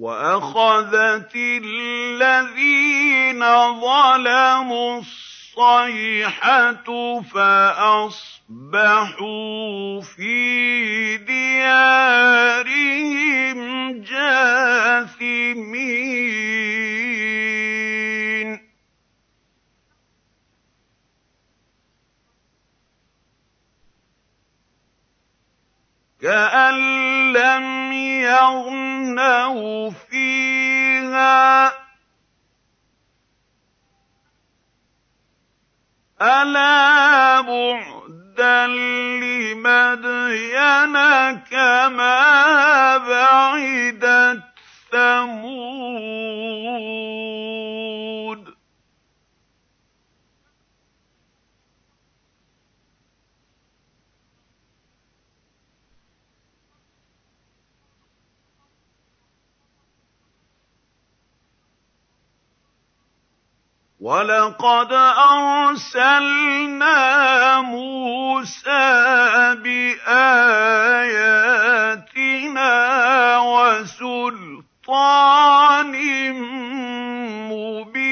وَأَخَذَتِ الَّذِينَ ظَلَمُوا الصَّيْحَةُ فَأَصْبَحُوا فِي دِيَارِهِمْ جَاثِمِينَ كَأَن لَّمْ يَغْنَوْا فِيهَا ۗ. أَلَا بُعْدًا لِّمَدْيَنَ كَمَا بَعِدَتْ ثَمُودُ. وَلَقَدْ أَرْسَلْنَا مُوسَىٰ بِآيَاتِنَا وَسُلْطَانٍ مُّبِينٍ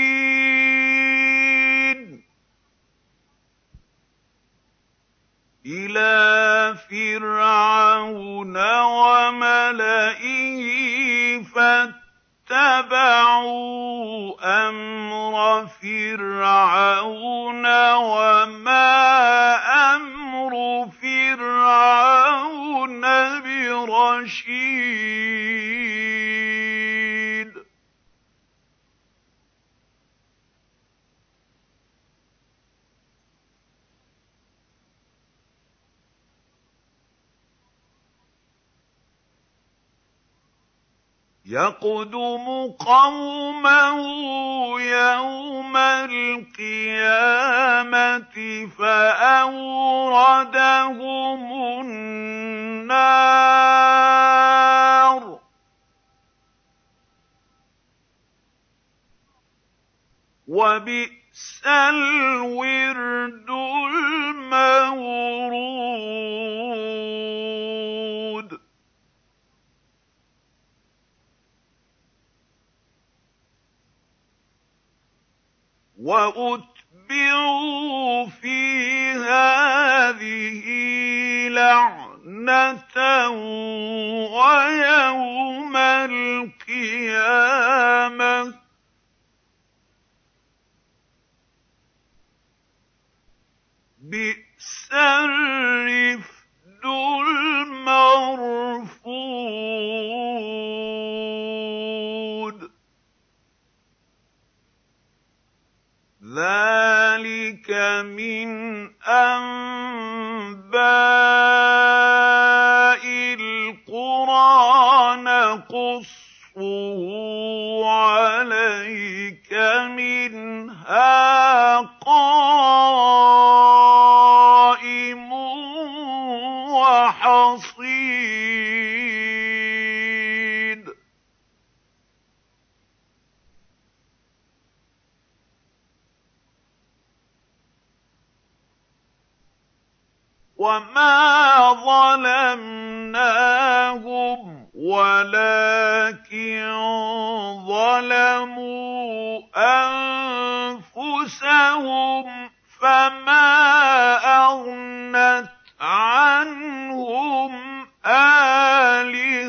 إِلَىٰ فِرْعَوْنَ وَمَلَئِهِ فَاتَّبَعُوا أَمْرَ فِرْعَوْنَ ۖ وَمَا أَمْرُ فِرْعَوْنَ بِرَشِيدٍ. يَقْدُمُ قَوْمَهُ يَوْمَ الْقِيَامَةِ فَأَوْرَدَهُمُ النَّارَ ۖ. وَبِئْسَ الْوِرْدُ الْمَوْرُودُ. وَأُتْبِعُوا فِي هَٰذِهِ لَعْنَةً وَيَوْمَ الْقِيَامَةِ ۚ. بِئْسَ الرِّفْدُ الْمَرْفُودُ ذَٰلِكَ مِنْ أَنبَاءِ الْقُرَىٰ نَقُصُّهُ عَلَيْكَ ۖ مِنْهَا قَائِمٌ وَمَا ظَلَمْنَاهُمْ وَلَٰكِن ظَلَمُوا أَنفُسَهُمْ ۖ فَمَا أَغْنَتْ عَنْهُمْ آلِهَتُهُمْ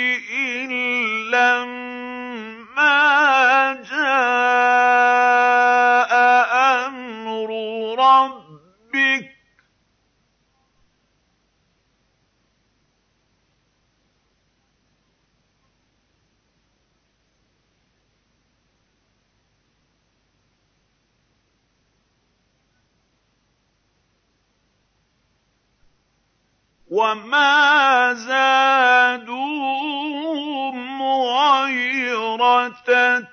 وَمَا زَادُوهُمْ غَيْرَ تَتْبِيبٍ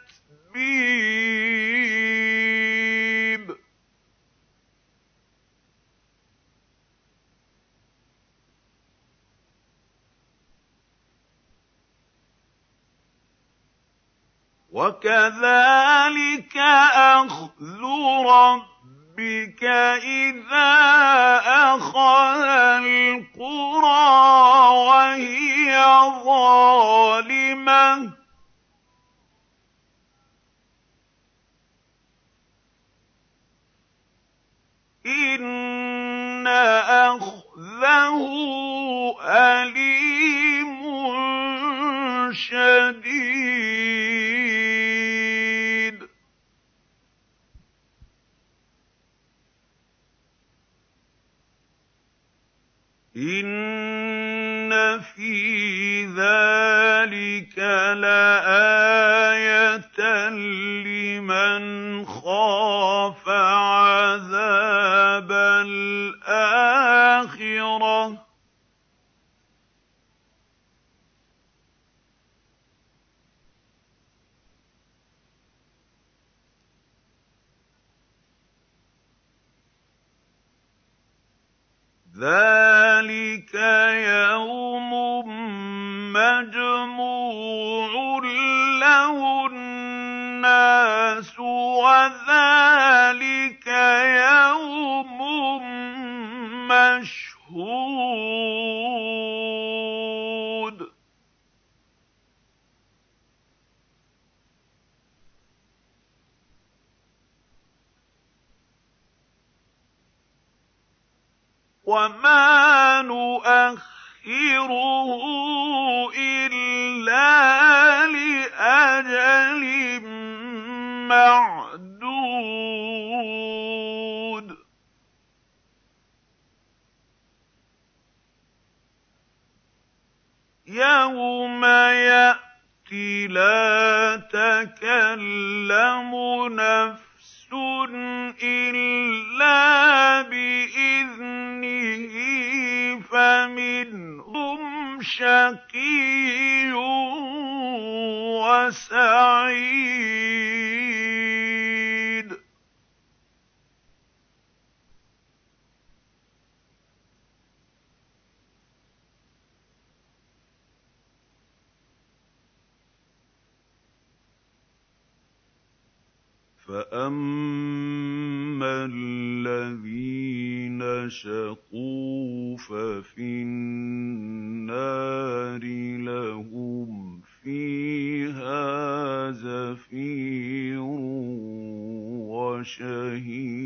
وَكَذَٰلِكَ أَخْذُ رَبِّكَ إِذَا أَخَذَ الْقُرَىٰ وَهِيَ ظَالِمَةٌ ۚ. إِنَّ أَخْذَهُ أَلِيمٌ شَدِيدٌ. إِنَّ فِي ذَٰلِكَ لَآيَةً لِّمَنْ خَافَ عَذَابَ الْآخِرَةِ ۚ ذَٰلِكَ يَوْمٌ مَّجْمُوعٌ لَّهُ النَّاسُ وَذَٰلِكَ يَوْمٌ مَّشْهُودٌ وَمَا نُؤَخِّرُهُ إِلَّا لِأَجَلٍ مَّعْدُودٍ يَوْمَ يَأْتِ لَا تَكَلَّمُ نَفْسٌ إِلَّا بِإِذْنِهِ فَمِنْهُمْ شَقِيٌّ وَسَعِيدٌ فَأَمَّا الَّذِينَ شَقُوا فَفِي النَّارِ لَهُمْ فِيهَا زَفِيرٌ وَشَهِيقٌ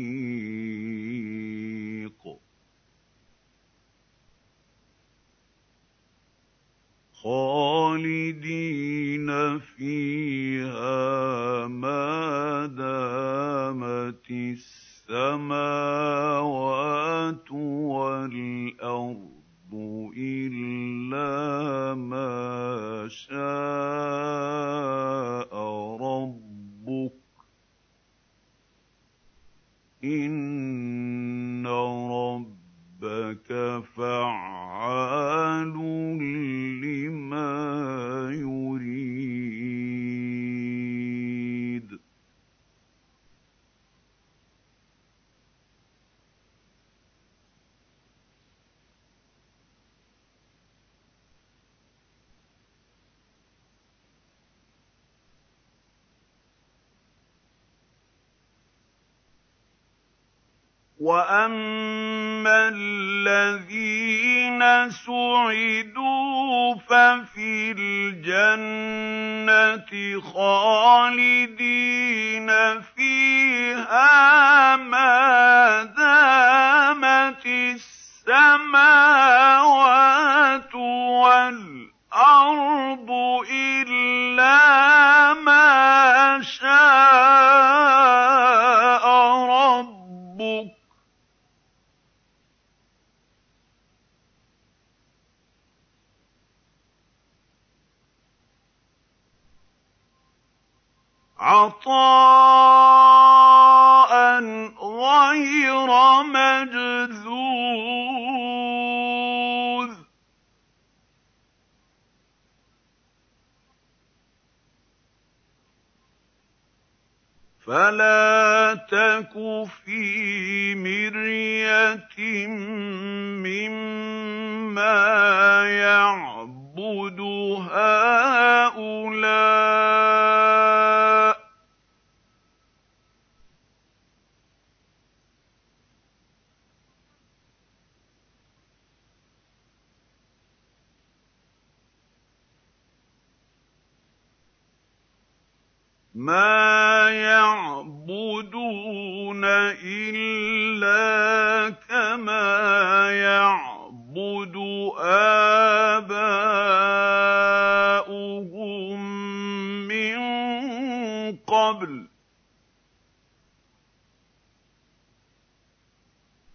قَبْلُ ۚ.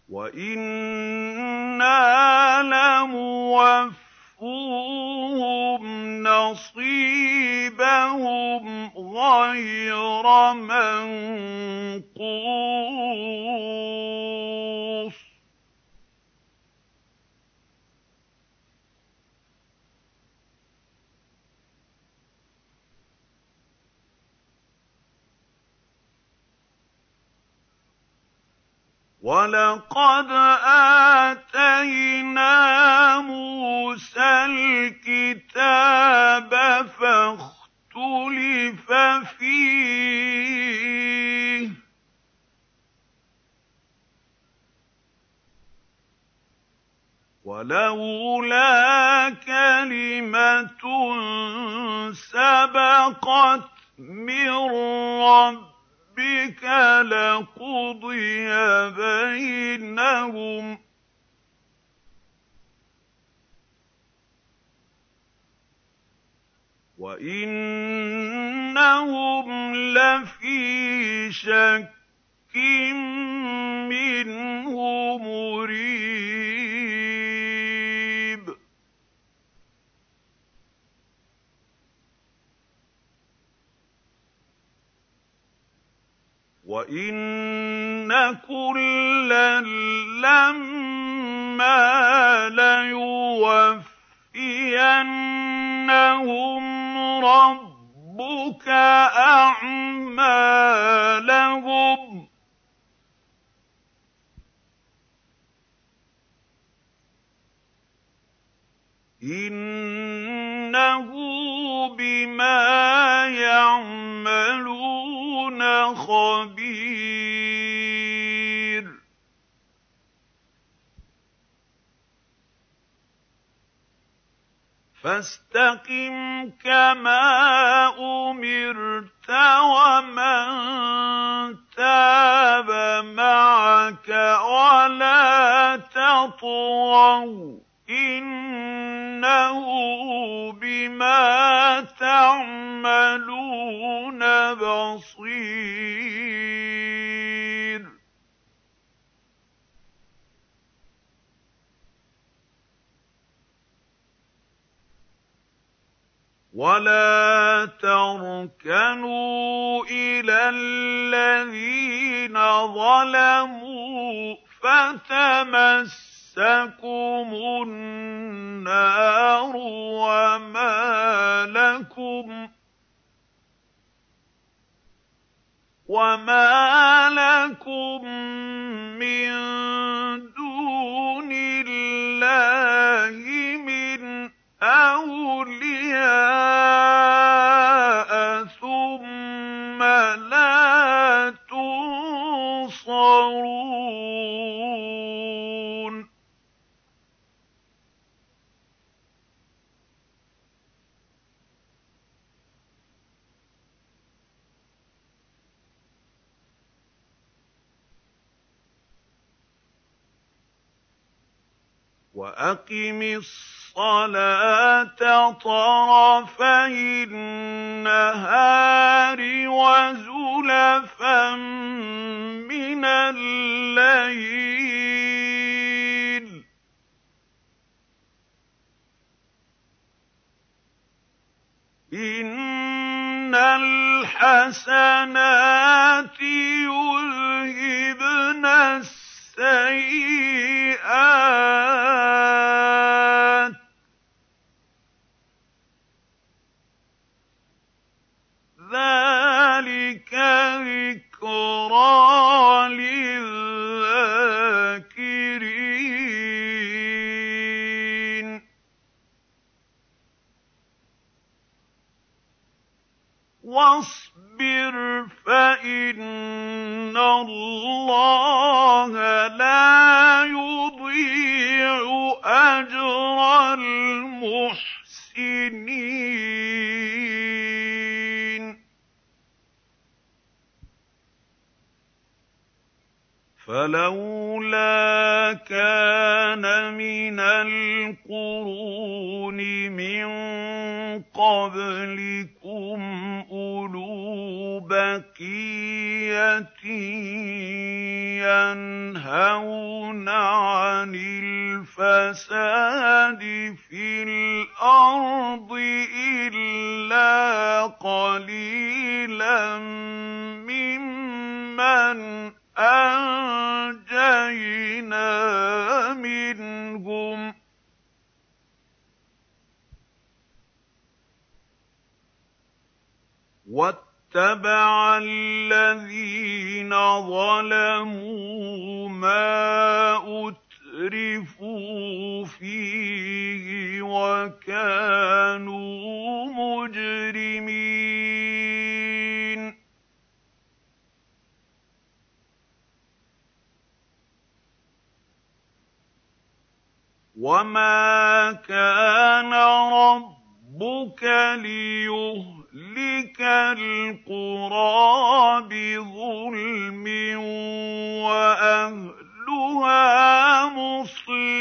وَإِنَّا لَمُوَفُّوهُمْ نَصِيبَهُمْ غَيْرَ مَنقُوصٍ. وَلَقَدْ آتَيْنَا مُوسَى الْكِتَابَ فَاخْتُلِفَ فِيهِ ۚ. وَلَوْلَا كَلِمَةٌ سَبَقَتْ مِن رَّبِّكَ لَقُضِيَ بَيْنَهُمْ ۚ. وَإِنَّهُمْ لَفِي شَكٍّ مِّنْهُ مُرِيبٍ. وَإِنَّ كُلًّا لَّمَّا لَيُوَفِّيَنَّهُمْ رَبُّكَ أَعْمَالَهُمْ ۚ إِنَّهُ بِمَا يَعْمَلُونَ خَبِيرٌ فَاسْتَقِمْ كَمَا أُمِرْتَ وَمَن تَابَ مَعَكَ وَلَا تَطْغَوْا ۚ إِنَّهُ بِمَا تَعْمَلُونَ بَصِيرٌ وَلَا تَرْكَنُوا إِلَى الَّذِينَ ظَلَمُوا فَتَمَسَّكُمُ النَّارُ وَمَا لَكُم مِّن دُونِ اللَّهِ مِنْ أَوْلِيَاءَ وَأَقِمِ الصَّلَاةَ طَرَفَيِ النَّهَارِ وَزُلَفًا مِّنَ اللَّيْلِ ۚ. إِنَّ الْحَسَنَاتِ يُذْهِبْنَ السَّيِّئَاتِ ۚ ذَٰلِكَ ذِكْرَىٰ لِلذَّاكِرِينَ. وَاصْبِرْ فَإِنَّ اللَّهَ يُضِيعُ أَجْرَ الْمُحْسِنِينَ. فَلَوْلَا كَانَ مِنَ الْقُرُونِ مِن قَبْلِكُمْ أُولُو بَقِيَّةٍ يَنْهَوْنَ عَنِ الْفَسَادِ فِي الْأَرْضِ إِلَّا قَلِيلًا مِّمَّنْ أَنجَيْنَا مِنْهُمْ ۗ. وَاتَّبَعَ الَّذِينَ ظَلَمُوا مَا أُتْرِفُوا فِيهِ وَكَانُوا مُجْرِمِينَ. وَمَا كَانَ رَبُّكَ لِيُهْلِكَ الْقُرَىٰ بِظُلْمٍ وَأَهْلُهَا مُصْلِحُونَ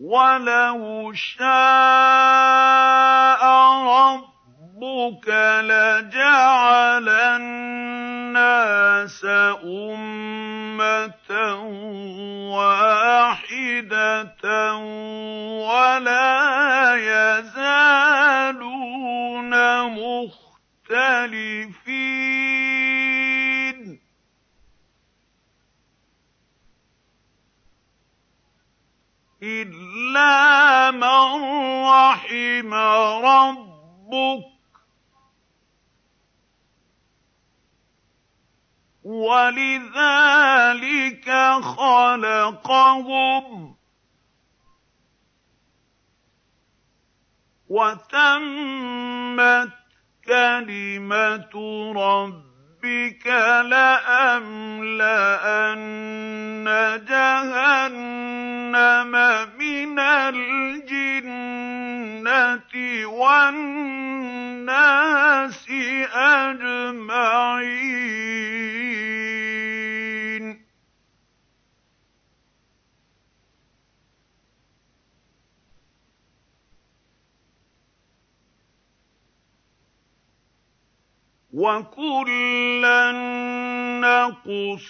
وَلَوْ شَاءَ رَبُّكَ لَجَعَلَ النَّاسَ أُمَّةً وَاحِدَةً وَلَا يَزَالُونَ مُخْتَلِفِينَ. إِلَّا مَن رَّحِمَ رَبُّكَ ۚ وَلِذَٰلِكَ خَلَقَهُمْ ۗ وَتَمَّتْ كَلِمَةُ رَبِّكَ لَأَمْلَأَنَّ جَهَنَّمَ مِنَ الْجِنَّةِ وَالنَّاسِ أَجْمَعِينَ. وكلا نقص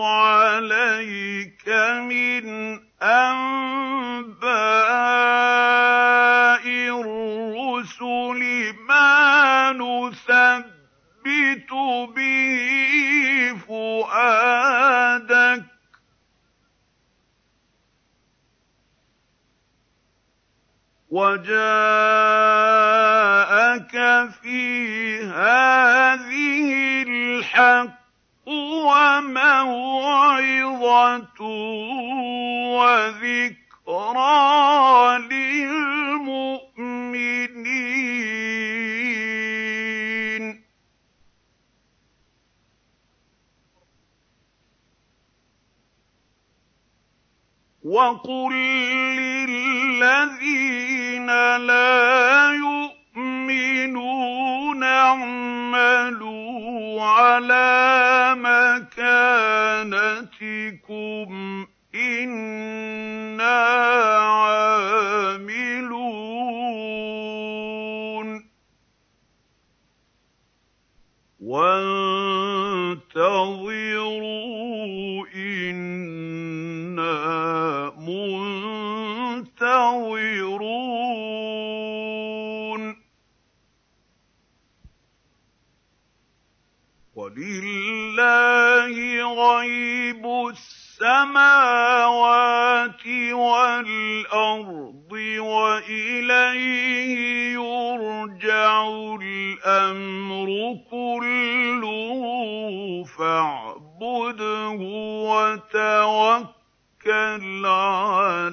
عَلَيْكَ مِنْ أَنبَاءِ الرُّسُلِ مَا نُثَبِّتُ بِهِ فُؤَادَكَ ۖ وَجَاءَكَ فِي هَٰذِهِ الْحَقُّ وَمَوْعِظَةٌ وَذِكْرَىٰ لِلْمُؤْمِنِينَ. وَقُل لِّلَّذِينَ لَا يُؤْمِنُونَ اعْمَلُوا عَلَىٰ مَكَانَتِكُمْ إِنَّا عَامِلُونَ وَانتَظِرُوا غَيْبُ السَّمَاوَاتِ وَالْأَرْضِ وَإِلَيْهِ يُرْجَعُ الْأَمْرُ كُلُّهُ. فَاعْبُدْهُ وَتَوَكَّلْ عَلَيْهِ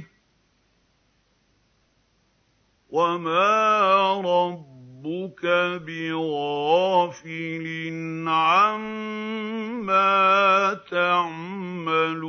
ۚ. وَمَا رَبُّكَ بِغَافِلٍ عَمَّا تَعْمَلُونَ